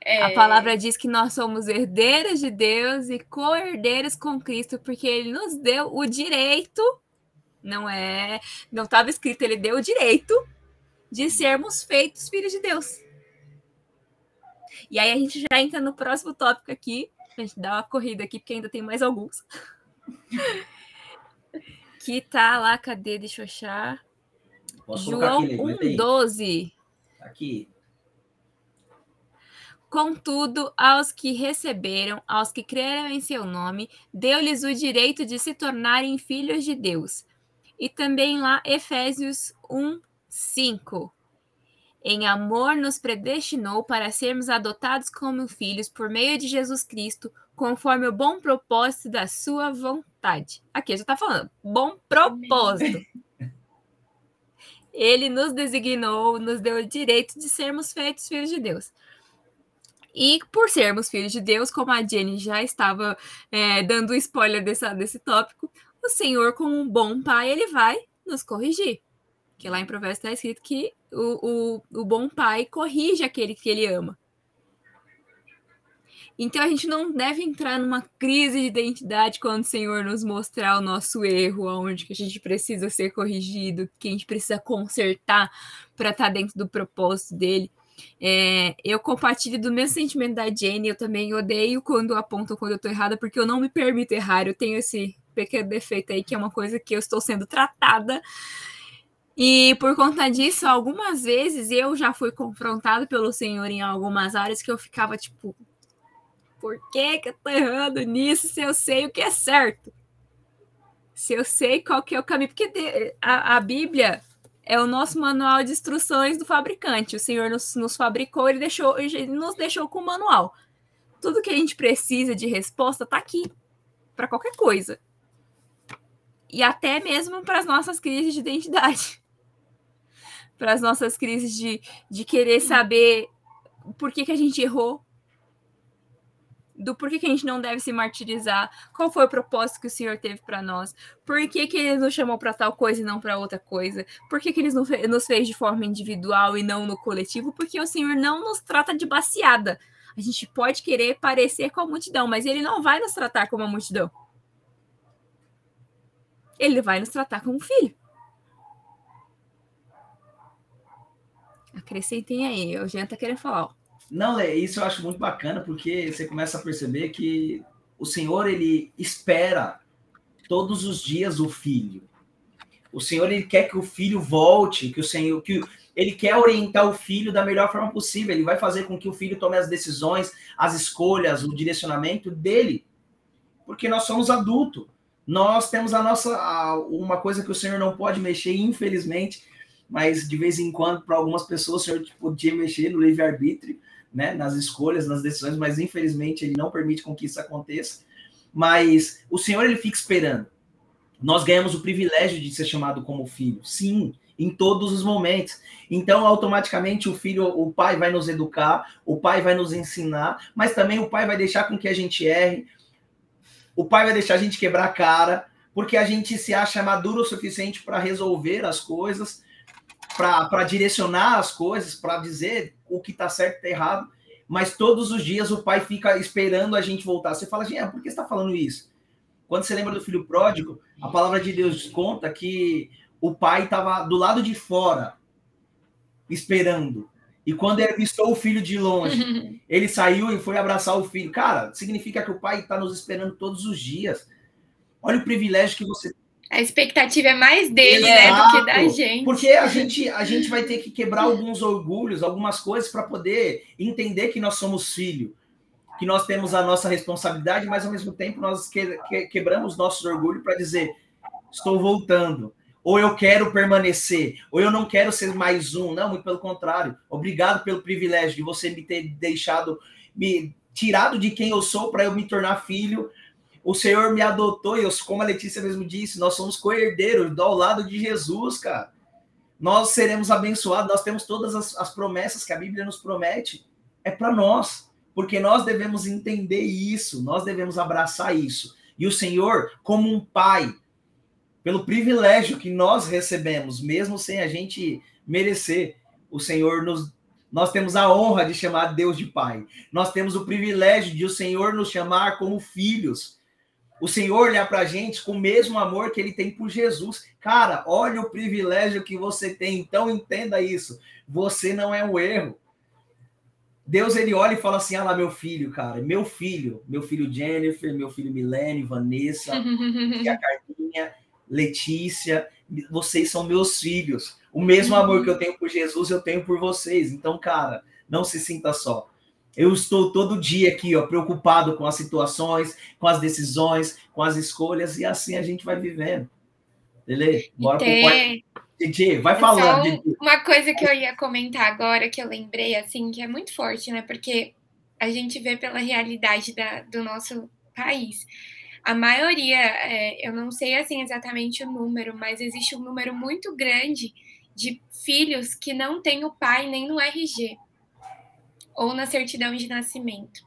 C: É... A palavra diz que nós somos herdeiros de Deus e co-herdeiros com Cristo, porque Ele nos deu o direito, não é, não estava escrito, Ele deu o direito de sermos feitos filhos de Deus. E aí a gente já entra no próximo tópico aqui. A gente dá uma corrida aqui, porque ainda tem mais alguns. que tá lá, cadê? Deixa eu achar. Posso João 1,12.
A: Aqui.
C: Contudo, aos que receberam, aos que creram em seu nome, deu-lhes o direito de se tornarem filhos de Deus. E também lá, Efésios 1, 5. Em amor nos predestinou para sermos adotados como filhos por meio de Jesus Cristo, conforme o bom propósito da sua vontade. Aqui já está falando, bom propósito. Ele nos designou, nos deu o direito de sermos feitos filhos de Deus. E por sermos filhos de Deus, como a Jenny já estava é, dando spoiler dessa, desse tópico, o Senhor, como um bom pai, ele vai nos corrigir. Que lá em Provérbios está escrito que o, o, o bom pai corrige aquele que ele ama. Então a gente não deve entrar numa crise de identidade quando o Senhor nos mostrar o nosso erro, aonde que a gente precisa ser corrigido, que a gente precisa consertar para estar tá dentro do propósito dele. É, eu compartilho do mesmo sentimento da Jenny, eu também odeio quando apontam quando eu tô errada, porque eu não me permito errar, eu tenho esse pequeno defeito aí, que é uma coisa que eu estou sendo tratada. E por conta disso, algumas vezes eu já fui confrontado pelo Senhor em algumas áreas que eu ficava tipo, por que, que eu tô errando nisso se eu sei o que é certo? Se eu sei qual que é o caminho, porque a, a Bíblia é o nosso manual de instruções do fabricante. O Senhor nos, nos fabricou, ele, deixou, ele nos deixou com o manual. Tudo que a gente precisa de resposta está aqui, para qualquer coisa. E até mesmo para as nossas crises de identidade. Para as nossas crises de, de querer saber por que, que a gente errou, do porquê que a gente não deve se martirizar, qual foi o propósito que o Senhor teve para nós, por que, que ele nos chamou para tal coisa e não para outra coisa, por que, que ele nos fez de forma individual e não no coletivo, porque o Senhor não nos trata de baseada. A gente pode querer parecer com a multidão, mas ele não vai nos tratar como a multidão. Ele vai nos tratar como filho. Acrescentem aí, o Jean tá querendo falar.
A: Não, é isso eu acho muito bacana, porque você começa a perceber que o Senhor, ele espera todos os dias o filho. O Senhor, ele quer que o filho volte, que o Senhor, que ele quer orientar o filho da melhor forma possível. Ele vai fazer com que o filho tome as decisões, as escolhas, o direcionamento dele. Porque nós somos adultos. Nós temos a nossa uma coisa que o Senhor não pode mexer, infelizmente, mas de vez em quando para algumas pessoas o Senhor podia mexer no livre arbítrio né, nas escolhas, nas decisões, mas infelizmente ele não permite com que isso aconteça. Mas o Senhor ele fica esperando. Nós ganhamos o privilégio de ser chamado como filho. Sim, em todos os momentos. Então, automaticamente, o filho, o pai vai nos educar, o pai vai nos ensinar, mas também o pai vai deixar com que a gente erre, o pai vai deixar a gente quebrar a cara, porque a gente se acha maduro o suficiente para resolver as coisas, para direcionar as coisas, para dizer o que está certo e está errado, mas todos os dias o pai fica esperando a gente voltar. Você fala, gente, por que você está falando isso? Quando você lembra do filho pródigo, a palavra de Deus conta que o pai estava do lado de fora, esperando. E quando ele avistou o filho de longe, ele saiu e foi abraçar o filho. Cara, significa que o pai está nos esperando todos os dias. Olha o privilégio que você
B: a expectativa é mais dele, né, do que da gente.
A: Porque a gente, a gente vai ter que quebrar alguns orgulhos, algumas coisas para poder entender que nós somos filho, que nós temos a nossa responsabilidade, mas ao mesmo tempo nós que, que, quebramos nossos orgulhos para dizer: estou voltando, ou eu quero permanecer, ou eu não quero ser mais um. Não, muito pelo contrário. Obrigado pelo privilégio de você me ter deixado, me tirado de quem eu sou para eu me tornar filho o Senhor me adotou, e eu, como a Letícia mesmo disse, nós somos co-herdeiros ao lado de Jesus, cara. Nós seremos abençoados, nós temos todas as, as promessas que a Bíblia nos promete. É para nós, porque nós devemos entender isso, nós devemos abraçar isso. E o Senhor, como um pai, pelo privilégio que nós recebemos, mesmo sem a gente merecer, o Senhor nos nós temos a honra de chamar Deus de Pai. Nós temos o privilégio de o Senhor nos chamar como filhos o Senhor olhar para a gente com o mesmo amor que ele tem por Jesus. Cara, olha o privilégio que você tem, então entenda isso. Você não é um erro. Deus ele olha e fala assim: ah lá, meu filho, cara, meu filho, meu filho Jennifer, meu filho Milene, Vanessa, a Carminha, Letícia, vocês são meus filhos. O mesmo amor que eu tenho por Jesus, eu tenho por vocês. Então, cara, não se sinta só. Eu estou todo dia aqui, ó, preocupado com as situações, com as decisões, com as escolhas, e assim a gente vai vivendo. Beleza? Bora
B: ter...
A: Didi, vai falando.
B: Didi. Uma coisa que eu ia comentar agora, que eu lembrei, assim, que é muito forte, né? Porque a gente vê pela realidade da, do nosso país. A maioria, é, eu não sei assim exatamente o número, mas existe um número muito grande de filhos que não têm o pai nem no RG ou na certidão de nascimento.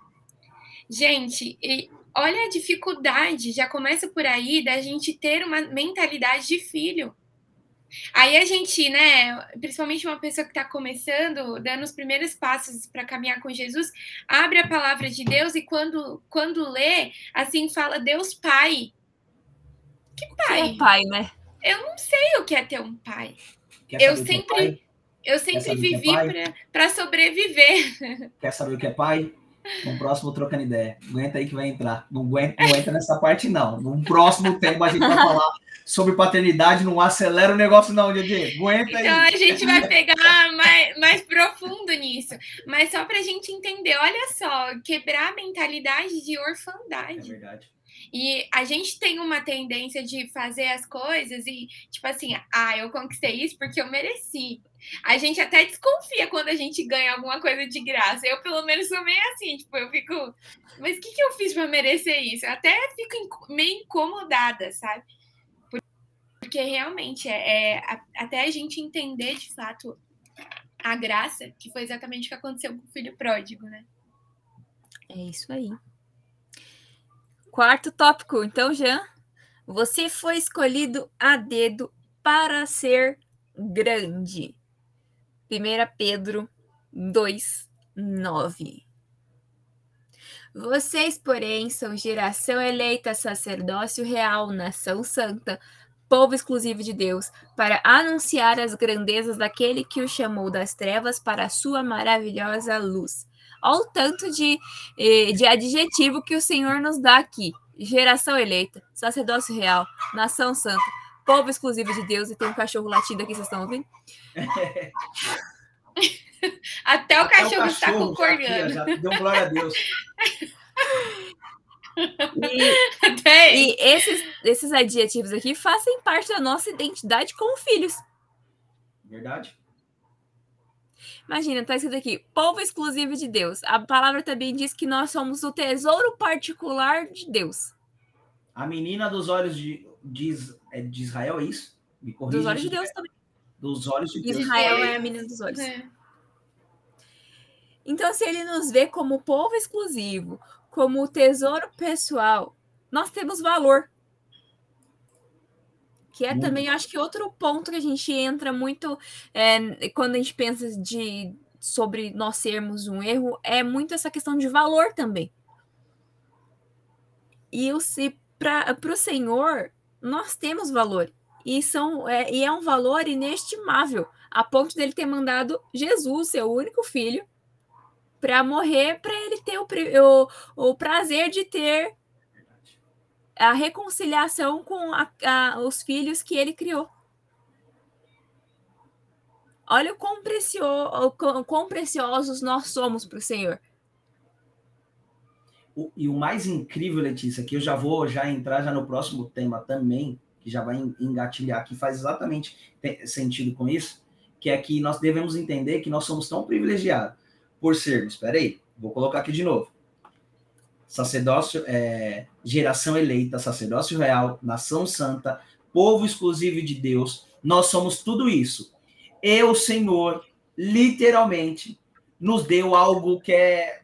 B: Gente, olha a dificuldade, já começa por aí da gente ter uma mentalidade de filho. Aí a gente, né, principalmente uma pessoa que está começando, dando os primeiros passos para caminhar com Jesus, abre a palavra de Deus e quando, quando lê, assim fala Deus Pai. Que pai?
C: Que é pai, né?
B: Eu não sei o que é ter um pai. eu sempre, eu sempre vivi é para sobreviver.
A: Quer saber o que é pai? No próximo trocando ideia. Aguenta aí que vai entrar. Não aguenta, não entra nessa parte, não. No próximo tempo a gente vai falar sobre paternidade. Não acelera o negócio, não, Didi. Aguenta
B: aí. Então a gente vai pegar mais, mais profundo nisso. Mas só para a gente entender, olha só, quebrar a mentalidade de orfandade. É
A: verdade.
B: E a gente tem uma tendência de fazer as coisas e, tipo assim, ah, eu conquistei isso porque eu mereci. A gente até desconfia quando a gente ganha alguma coisa de graça. Eu, pelo menos, sou meio assim, tipo, eu fico, mas o que, que eu fiz para merecer isso? Eu até fico meio incomodada, sabe? Porque realmente é, é até a gente entender de fato a graça, que foi exatamente o que aconteceu com o filho pródigo, né?
C: É isso aí. Quarto tópico, então, Jean, você foi escolhido a dedo para ser grande. 1 Pedro 2, 9. Vocês, porém, são geração eleita, sacerdócio real, nação santa, povo exclusivo de Deus, para anunciar as grandezas daquele que o chamou das trevas para a sua maravilhosa luz. Olha o tanto de, eh, de adjetivo que o Senhor nos dá aqui. Geração eleita, sacerdócio real, nação santa, povo exclusivo de Deus. E tem um cachorro latindo aqui, vocês estão ouvindo?
B: Até o Até cachorro, está concordando.
A: Já, já deu glória a Deus.
C: E, e, esses, esses adjetivos aqui fazem parte da nossa identidade como filhos.
A: Verdade.
C: Imagina, tá escrito aqui, povo exclusivo de Deus. A palavra também diz que nós somos o tesouro particular de Deus.
A: A menina dos olhos de, de, é de Israel, é isso?
C: Me corrija. Dos olhos de Deus também.
A: Dos olhos de Deus.
C: Israel é a menina dos olhos. É. Então, se ele nos vê como povo exclusivo, como tesouro pessoal, nós temos valor que é também, acho que outro ponto que a gente entra muito é, quando a gente pensa de sobre nós sermos um erro, é muito essa questão de valor também. E para o Senhor, nós temos valor. E, são, é, e é um valor inestimável, a ponto dele ter mandado Jesus, seu único filho, para morrer, para ele ter o, o, o prazer de ter a reconciliação com a, a, os filhos que ele criou. Olha o quão, precio, o quão preciosos nós somos para o Senhor.
A: E o mais incrível, Letícia, que eu já vou já entrar já no próximo tema também, que já vai engatilhar, que faz exatamente sentido com isso, que é que nós devemos entender que nós somos tão privilegiados por sermos, espera aí, vou colocar aqui de novo, sacerdócio, é, geração eleita, sacerdócio real, nação santa, povo exclusivo de Deus. Nós somos tudo isso. E o Senhor, literalmente, nos deu algo que é,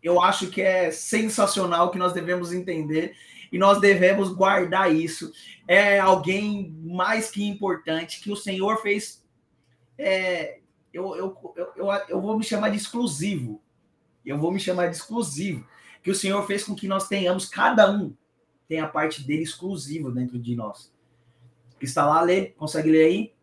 A: eu acho que é sensacional, que nós devemos entender e nós devemos guardar isso. É alguém mais que importante que o Senhor fez. É, eu, eu, eu, eu, eu vou me chamar de exclusivo. Eu vou me chamar de exclusivo que o Senhor fez com que nós tenhamos, cada um tem a parte dele exclusiva dentro de nós. Está lá, lê, consegue ler aí?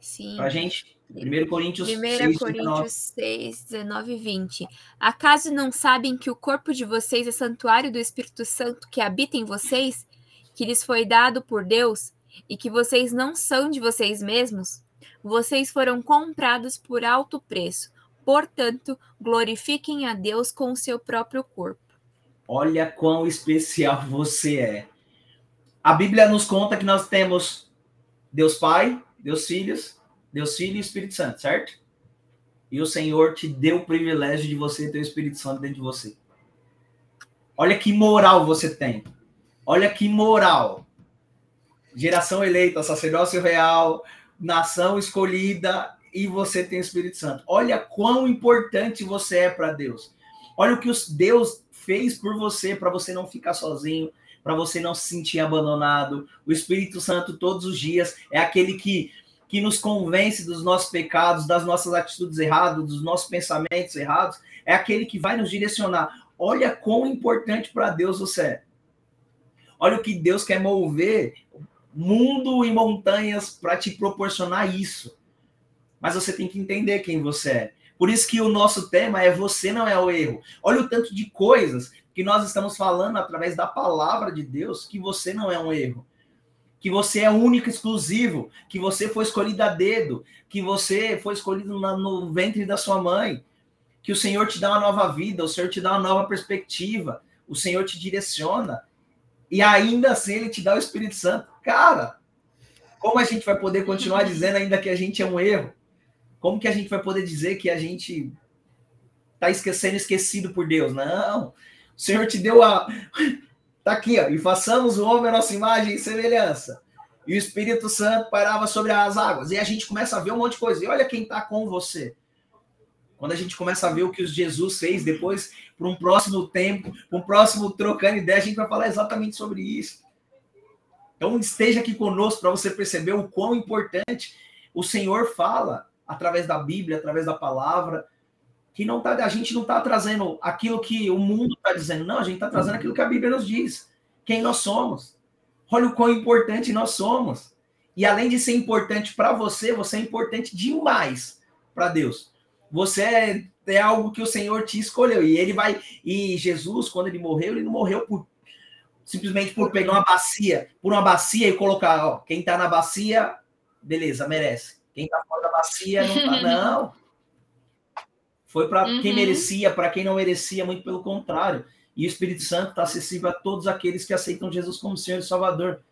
C: Sim.
A: Pra gente. 1 Coríntios
C: 1 6, Coríntios 6, 19 e 20. Acaso não sabem que o corpo de vocês é santuário do Espírito Santo que habita em vocês, que lhes foi dado por Deus, e que vocês não são de vocês mesmos? Vocês foram comprados por alto preço. Portanto, glorifiquem a Deus com o seu próprio corpo.
A: Olha quão especial você é. A Bíblia nos conta que nós temos Deus Pai, Deus Filhos, Deus Filho e Espírito Santo, certo? E o Senhor te deu o privilégio de você ter o Espírito Santo dentro de você. Olha que moral você tem. Olha que moral. Geração eleita, sacerdócio real, nação escolhida e você tem o Espírito Santo. Olha quão importante você é para Deus. Olha o que Deus fez por você para você não ficar sozinho, para você não se sentir abandonado. O Espírito Santo todos os dias é aquele que que nos convence dos nossos pecados, das nossas atitudes erradas, dos nossos pensamentos errados, é aquele que vai nos direcionar. Olha quão importante para Deus você é. Olha o que Deus quer mover mundo e montanhas para te proporcionar isso. Mas você tem que entender quem você é. Por isso que o nosso tema é você não é o erro. Olha o tanto de coisas que nós estamos falando através da palavra de Deus que você não é um erro que você é único, exclusivo, que você foi escolhido a dedo, que você foi escolhido no ventre da sua mãe, que o Senhor te dá uma nova vida, o Senhor te dá uma nova perspectiva, o Senhor te direciona, e ainda assim ele te dá o Espírito Santo. Cara, como a gente vai poder continuar dizendo ainda que a gente é um erro? Como que a gente vai poder dizer que a gente está esquecendo, esquecido por Deus? Não. O Senhor te deu a, Está aqui, ó. E façamos o homem a nossa imagem e semelhança. E o Espírito Santo parava sobre as águas. E a gente começa a ver um monte de coisa. E olha quem está com você. Quando a gente começa a ver o que Jesus fez depois, para um próximo tempo, para um próximo trocando ideia, a gente vai falar exatamente sobre isso. Então esteja aqui conosco para você perceber o quão importante o Senhor fala através da Bíblia, através da palavra, que não tá, a gente não está trazendo aquilo que o mundo está dizendo, não, a gente está trazendo aquilo que a Bíblia nos diz, quem nós somos. Olha o quão importante nós somos. E além de ser importante para você, você é importante demais para Deus. Você é, é algo que o Senhor te escolheu. E ele vai. E Jesus, quando ele morreu, ele não morreu por simplesmente por pegar uma bacia, por uma bacia e colocar, ó, quem está na bacia, beleza, merece. Quem está fora da bacia não tá, não. Foi para uhum. quem merecia, para quem não merecia, muito pelo contrário. E o Espírito Santo está acessível a todos aqueles que aceitam Jesus como Senhor e Salvador.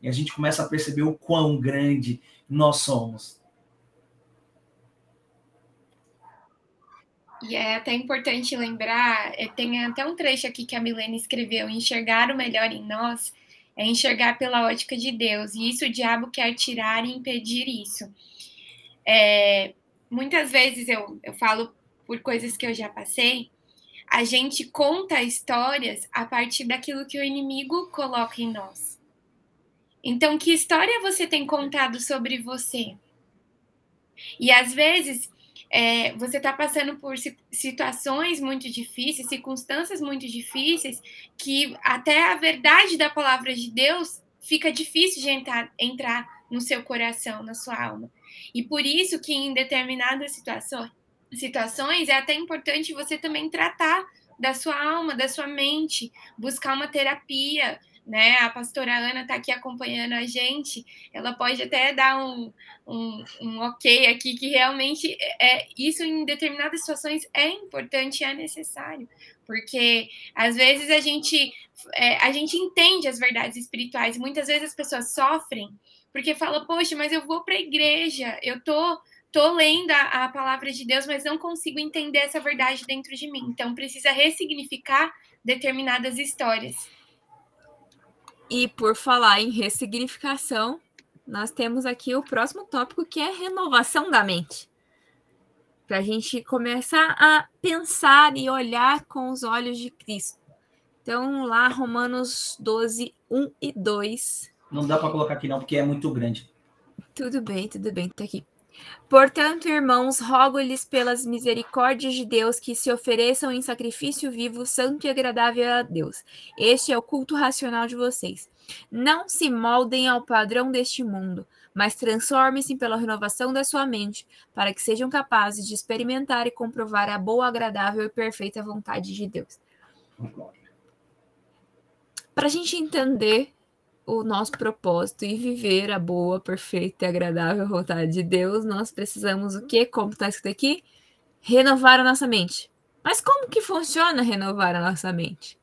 A: E a gente começa a perceber o quão grande nós somos.
B: E é até importante lembrar, é, tem até um trecho aqui que a Milene escreveu: enxergar o melhor em nós é enxergar pela ótica de Deus. E isso o diabo quer tirar e impedir isso. É, muitas vezes eu, eu falo por coisas que eu já passei, a gente conta histórias a partir daquilo que o inimigo coloca em nós. Então, que história você tem contado sobre você? E às vezes é, você está passando por situações muito difíceis, circunstâncias muito difíceis, que até a verdade da palavra de Deus fica difícil de entrar, entrar no seu coração, na sua alma. E por isso que em determinadas situações situações, é até importante você também tratar da sua alma, da sua mente, buscar uma terapia, né? A pastora Ana está aqui acompanhando a gente, ela pode até dar um, um, um, ok aqui, que realmente é isso em determinadas situações é importante é necessário, porque às vezes a gente, é, a gente entende as verdades espirituais, muitas vezes as pessoas sofrem porque fala, poxa, mas eu vou para a igreja, eu tô tô lendo a, a, palavra de Deus, mas não consigo entender essa verdade dentro de mim. Então, precisa ressignificar determinadas histórias.
C: E por falar em ressignificação, nós temos aqui o próximo tópico que é renovação da mente. Para a gente começar a pensar e olhar com os olhos de Cristo. Então, lá, Romanos 12, 1 e 2.
A: Não dá para colocar aqui, não, porque é muito grande.
C: Tudo bem, tudo bem, tá aqui. Portanto, irmãos, rogo-lhes pelas misericórdias de Deus que se ofereçam em sacrifício vivo, santo e agradável a Deus. Este é o culto racional de vocês. Não se moldem ao padrão deste mundo, mas transforme-se pela renovação da sua mente, para que sejam capazes de experimentar e comprovar a boa, agradável e perfeita vontade de Deus. Para a gente entender o nosso propósito e viver a boa, perfeita e agradável vontade de Deus, nós precisamos o quê? Como está escrito aqui? Renovar a nossa mente. Mas como que funciona renovar a nossa mente?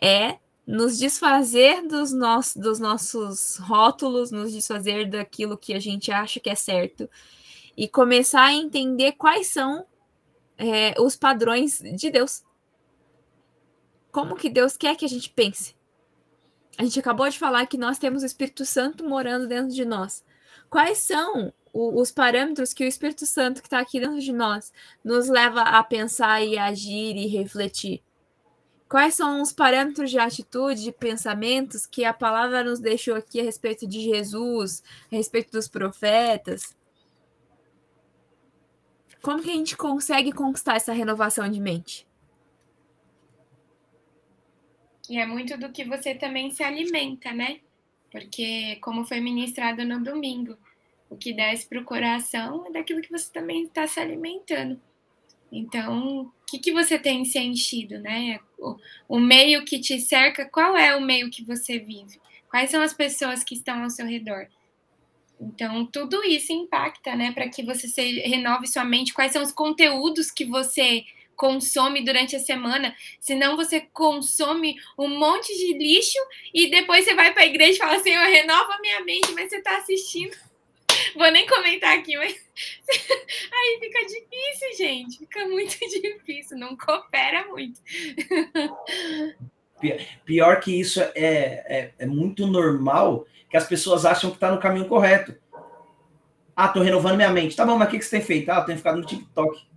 C: É nos desfazer dos, nossos, dos nossos rótulos, nos desfazer daquilo que a gente acha que é certo e começar a entender quais são é, os padrões de Deus. Como que Deus quer que a gente pense? A gente acabou de falar que nós temos o Espírito Santo morando dentro de nós. Quais são o, os parâmetros que o Espírito Santo que está aqui dentro de nós nos leva a pensar e agir e refletir? Quais são os parâmetros de atitude, de pensamentos que a palavra nos deixou aqui a respeito de Jesus, a respeito dos profetas? Como que a gente consegue conquistar essa renovação de mente?
B: E é muito do que você também se alimenta, né? Porque, como foi ministrado no domingo, o que desce para o coração é daquilo que você também está se alimentando. Então, o que, que você tem se enchido, né? O, o meio que te cerca, qual é o meio que você vive? Quais são as pessoas que estão ao seu redor? Então, tudo isso impacta, né, para que você se, renove sua mente. Quais são os conteúdos que você consome durante a semana? Senão, você consome um monte de lixo e depois você vai para a igreja e fala assim: eu renova minha mente, mas você está assistindo Vou nem comentar aqui, mas aí fica difícil, gente. Fica muito difícil, não coopera muito.
A: Pior que isso é, é, é muito normal que as pessoas acham que está no caminho correto. Ah, tô renovando minha mente. Tá bom, mas o que, que você tem feito? Ah, eu tenho ficado no TikTok.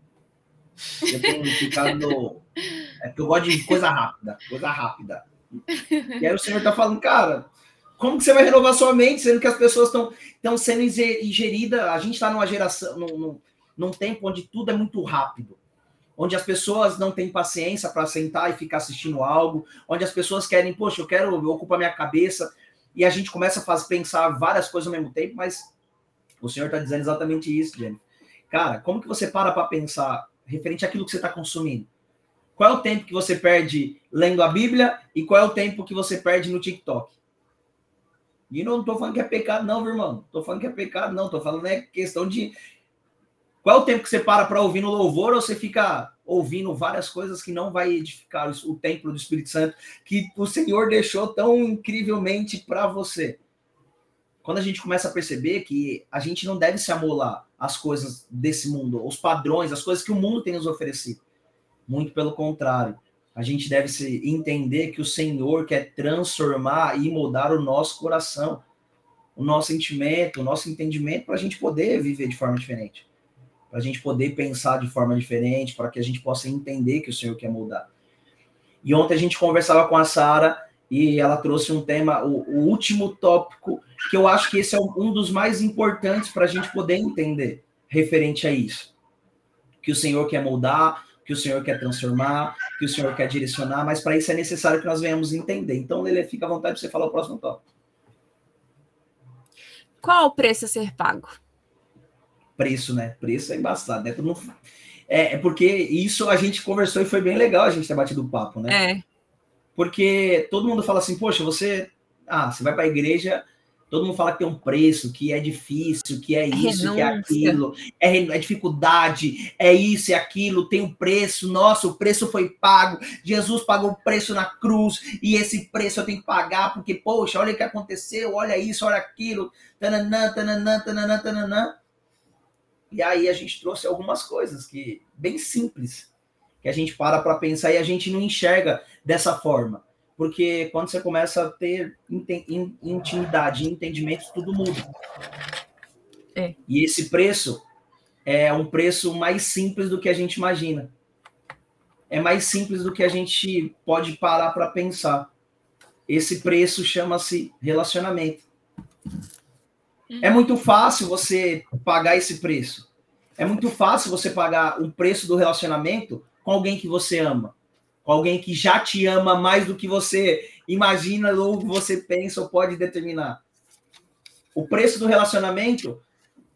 A: Eu ficado no. É porque eu gosto de coisa rápida, coisa rápida. E aí o senhor tá falando, cara, como que você vai renovar sua mente, sendo que as pessoas estão sendo ingeridas? A gente está numa geração, num, num, num tempo onde tudo é muito rápido onde as pessoas não têm paciência para sentar e ficar assistindo algo, onde as pessoas querem, poxa, eu quero ocupar minha cabeça, e a gente começa a fazer, pensar várias coisas ao mesmo tempo, mas o senhor está dizendo exatamente isso, Jenny. Cara, como que você para para pensar referente àquilo que você está consumindo? Qual é o tempo que você perde lendo a Bíblia e qual é o tempo que você perde no TikTok? E não estou falando que é pecado, não, meu irmão. Estou falando que é pecado, não. Estou falando é questão de. Qual é o tempo que você para para ouvir no louvor ou você fica ouvindo várias coisas que não vai edificar o templo do Espírito Santo que o Senhor deixou tão incrivelmente para você? Quando a gente começa a perceber que a gente não deve se amolar às coisas desse mundo, os padrões, as coisas que o mundo tem nos oferecido. Muito pelo contrário a gente deve se entender que o Senhor quer transformar e mudar o nosso coração, o nosso sentimento, o nosso entendimento, para a gente poder viver de forma diferente, para a gente poder pensar de forma diferente, para que a gente possa entender que o Senhor quer mudar. E ontem a gente conversava com a Sara e ela trouxe um tema, o, o, último tópico, que eu acho que esse é um dos mais importantes para a gente poder entender referente a isso. Que o Senhor quer mudar, que o Senhor quer transformar, que o Senhor quer direcionar, mas para isso é necessário que nós venhamos entender. Então, Lele, fica à vontade para você falar o próximo tópico.
C: Qual o preço a ser pago?
A: Preço, né? Preço é embaçado, né? É, é porque isso a gente conversou e foi bem legal a gente ter batido o papo, né? É. Porque todo mundo fala assim, poxa, você. Ah, você vai para a igreja, Todo mundo fala que tem um preço, que é difícil, que é isso, Renúncia. que é aquilo, é, é, dificuldade, é isso, é aquilo, tem um preço, nossa, o preço foi pago, Jesus pagou o preço na cruz, e esse preço eu tenho que pagar, porque, poxa, olha o que aconteceu, olha isso, olha aquilo, tananã, tananã, tananã, tananã. E aí a gente trouxe algumas coisas que bem simples, que a gente para para pensar e a gente não enxerga dessa forma porque quando você começa a ter intimidade, entendimento, tudo muda. É. E esse preço é um preço mais simples do que a gente imagina. É mais simples do que a gente pode parar para pensar. Esse preço chama-se relacionamento. É muito fácil você pagar esse preço. É muito fácil você pagar o preço do relacionamento com alguém que você ama com alguém que já te ama mais do que você imagina ou você pensa ou pode determinar. O preço do relacionamento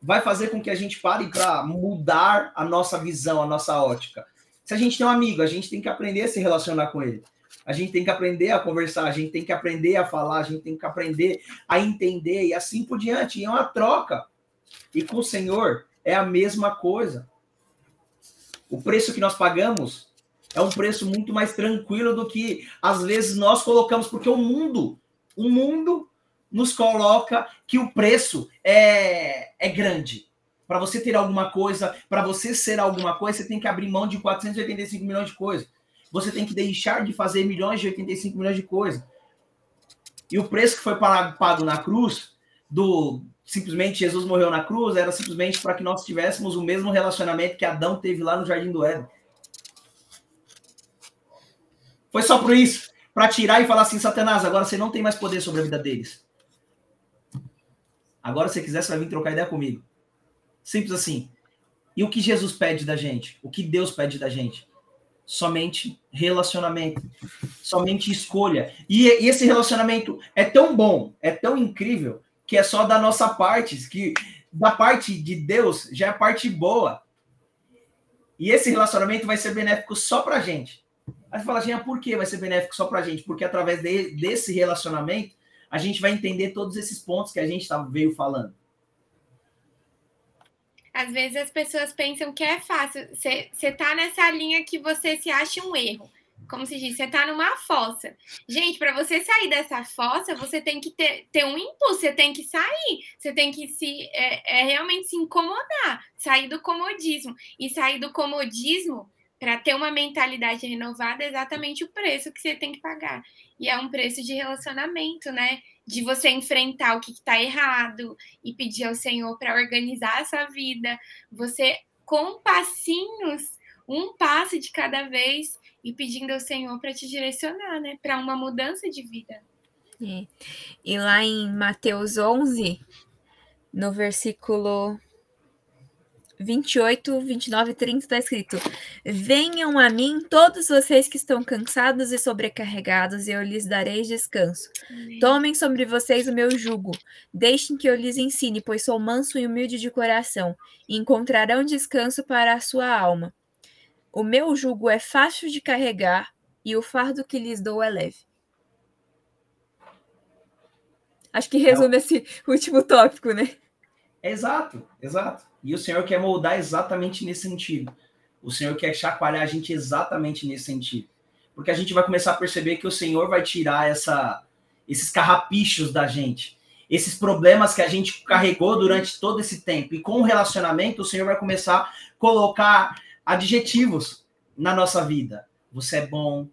A: vai fazer com que a gente pare para mudar a nossa visão, a nossa ótica. Se a gente tem um amigo, a gente tem que aprender a se relacionar com ele. A gente tem que aprender a conversar, a gente tem que aprender a falar, a gente tem que aprender a entender e assim por diante. E é uma troca. E com o Senhor é a mesma coisa. O preço que nós pagamos é um preço muito mais tranquilo do que às vezes nós colocamos, porque o mundo, o mundo nos coloca que o preço é, é grande. Para você ter alguma coisa, para você ser alguma coisa, você tem que abrir mão de 485 milhões de coisas. Você tem que deixar de fazer milhões de 85 milhões de coisas. E o preço que foi pago na cruz, do simplesmente Jesus morreu na cruz, era simplesmente para que nós tivéssemos o mesmo relacionamento que Adão teve lá no Jardim do Éden. Foi só por isso. Para tirar e falar assim, Satanás, agora você não tem mais poder sobre a vida deles. Agora, se quiser, você vai vir trocar ideia comigo. Simples assim. E o que Jesus pede da gente? O que Deus pede da gente? Somente relacionamento. Somente escolha. E, e esse relacionamento é tão bom, é tão incrível, que é só da nossa parte, que da parte de Deus já é parte boa. E esse relacionamento vai ser benéfico só pra gente. Aí você fala assim, ah, por que vai ser benéfico só pra gente? Porque através de, desse relacionamento, a gente vai entender todos esses pontos que a gente tá, veio falando.
B: Às vezes as pessoas pensam que é fácil. Você tá nessa linha que você se acha um erro. Como se diz, você tá numa fossa. Gente, para você sair dessa fossa, você tem que ter, ter um impulso, você tem que sair, você tem que se é, é realmente se incomodar, sair do comodismo. E sair do comodismo para ter uma mentalidade renovada é exatamente o preço que você tem que pagar. E é um preço de relacionamento, né? De você enfrentar o que está errado e pedir ao Senhor para organizar a sua vida. Você, com passinhos, um passo de cada vez, e pedindo ao Senhor para te direcionar, né? Para uma mudança de vida.
C: É. E lá em Mateus 11, no versículo 28, 29 e 30 está escrito: Venham a mim todos vocês que estão cansados e sobrecarregados, e eu lhes darei descanso. Amém. Tomem sobre vocês o meu jugo, deixem que eu lhes ensine, pois sou manso e humilde de coração, e encontrarão descanso para a sua alma. O meu jugo é fácil de carregar, e o fardo que lhes dou é leve. Acho que resume esse último tópico, né?
A: Exato, exato. E o Senhor quer moldar exatamente nesse sentido. O Senhor quer chacoalhar a gente exatamente nesse sentido. Porque a gente vai começar a perceber que o Senhor vai tirar essa, esses carrapichos da gente, esses problemas que a gente carregou durante todo esse tempo. E com o relacionamento, o Senhor vai começar a colocar adjetivos na nossa vida. Você é bom,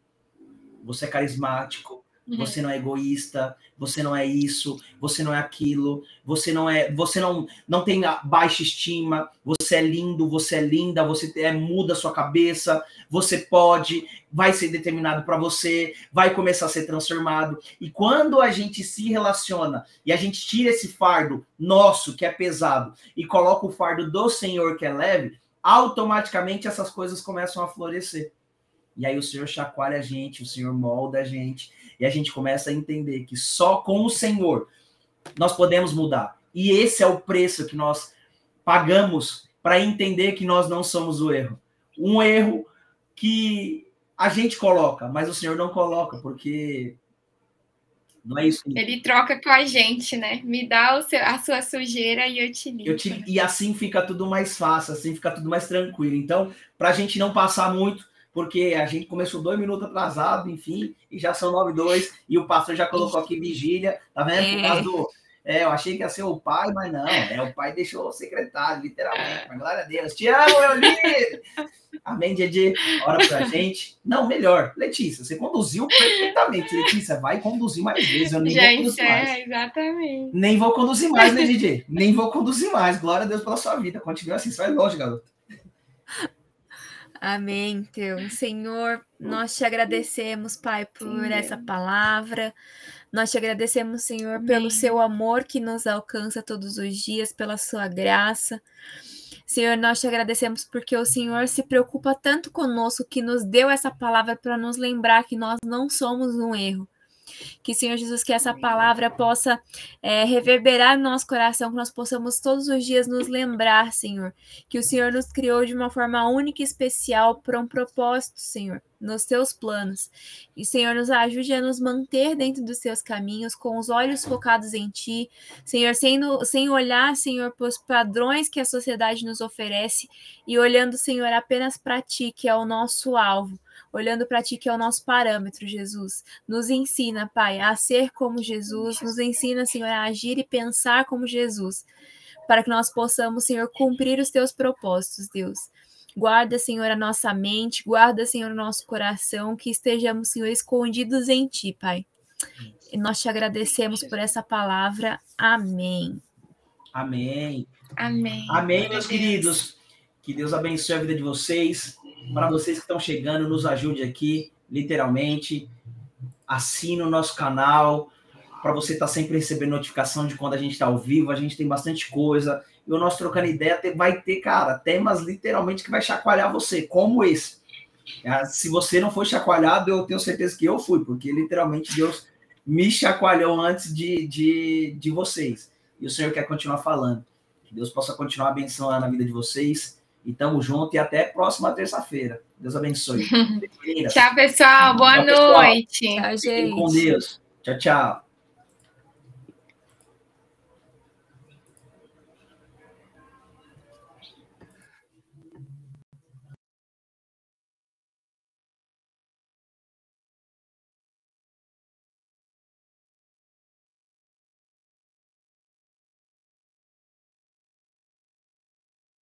A: você é carismático, Uhum. Você não é egoísta, você não é isso, você não é aquilo, você não é, você não não tem baixa estima, você é lindo, você é linda, você é muda sua cabeça, você pode, vai ser determinado para você, vai começar a ser transformado. E quando a gente se relaciona e a gente tira esse fardo nosso que é pesado e coloca o fardo do Senhor que é leve, automaticamente essas coisas começam a florescer. E aí o Senhor chacoalha a gente, o Senhor molda a gente, e a gente começa a entender que só com o Senhor nós podemos mudar. E esse é o preço que nós pagamos para entender que nós não somos o erro. Um erro que a gente coloca, mas o Senhor não coloca, porque não é isso.
B: Ele troca com a gente, né? Me dá seu, a sua sujeira e eu te limpo. Te,
A: e assim fica tudo mais fácil, assim fica tudo mais tranquilo. Então, para a gente não passar muito, porque a gente começou dois minutos atrasado, enfim, e já são nove e dois, e o pastor já colocou aqui vigília, tá vendo? Por causa do. É, eu achei que ia ser o pai, mas não, é, o pai deixou o secretário, literalmente, mas glória a Deus. Te amo, meu líder! Amém, Didi? Ora pra gente. Não, melhor, Letícia, você conduziu perfeitamente. Letícia, vai conduzir mais vezes, eu nem
B: Já
A: vou conduzir
B: é,
A: mais.
B: exatamente.
A: Nem vou conduzir mais, né, Didi? Nem vou conduzir mais. Glória a Deus pela sua vida. Continua assim, você vai longe, garoto.
C: Amém, Teu. Senhor, nós te agradecemos, Pai, por Sim, essa palavra. Nós te agradecemos, Senhor, Amém. pelo seu amor que nos alcança todos os dias, pela sua graça. Senhor, nós te agradecemos porque o Senhor se preocupa tanto conosco que nos deu essa palavra para nos lembrar que nós não somos um erro, Que, Senhor Jesus, que essa palavra possa é, reverberar no nosso coração, que nós possamos todos os dias nos lembrar, Senhor, que o Senhor nos criou de uma forma única e especial para um propósito, Senhor nos teus planos. E, Senhor, nos ajude a nos manter dentro dos teus caminhos, com os olhos focados em Ti, Senhor, sem, no, sem olhar, Senhor, para os padrões que a sociedade nos oferece e olhando, Senhor, apenas para Ti, que é o nosso alvo. Olhando para Ti, que é o nosso parâmetro, Jesus. Nos ensina, Pai, a ser como Jesus, nos ensina, Senhor, a agir e pensar como Jesus, para que nós possamos, Senhor, cumprir os Teus propósitos, Deus. Guarda, Senhor, a nossa mente, guarda, Senhor, o nosso coração, que estejamos, Senhor, escondidos em Ti, Pai. E nós te agradecemos por essa palavra. Amém.
A: Amém.
B: Amém.
A: Amém, meus queridos. Que Deus abençoe a vida de vocês. Para vocês que estão chegando, nos ajude aqui, literalmente. Assine o nosso canal para você estar tá sempre recebendo notificação de quando a gente está ao vivo. A gente tem bastante coisa e o nosso Trocando Ideia vai ter, cara, temas literalmente que vai chacoalhar você, como esse. É, se você não foi chacoalhado, eu tenho certeza que eu fui, porque literalmente Deus me chacoalhou antes de, de, de vocês. E o Senhor quer continuar falando. Que Deus possa continuar abençoando a vida de vocês. E tamo junto e até próxima terça-feira. Deus abençoe.
B: tchau, pessoal. Boa tchau, noite.
C: Pessoal. Tchau, gente.
A: com Deus. Tchau, tchau.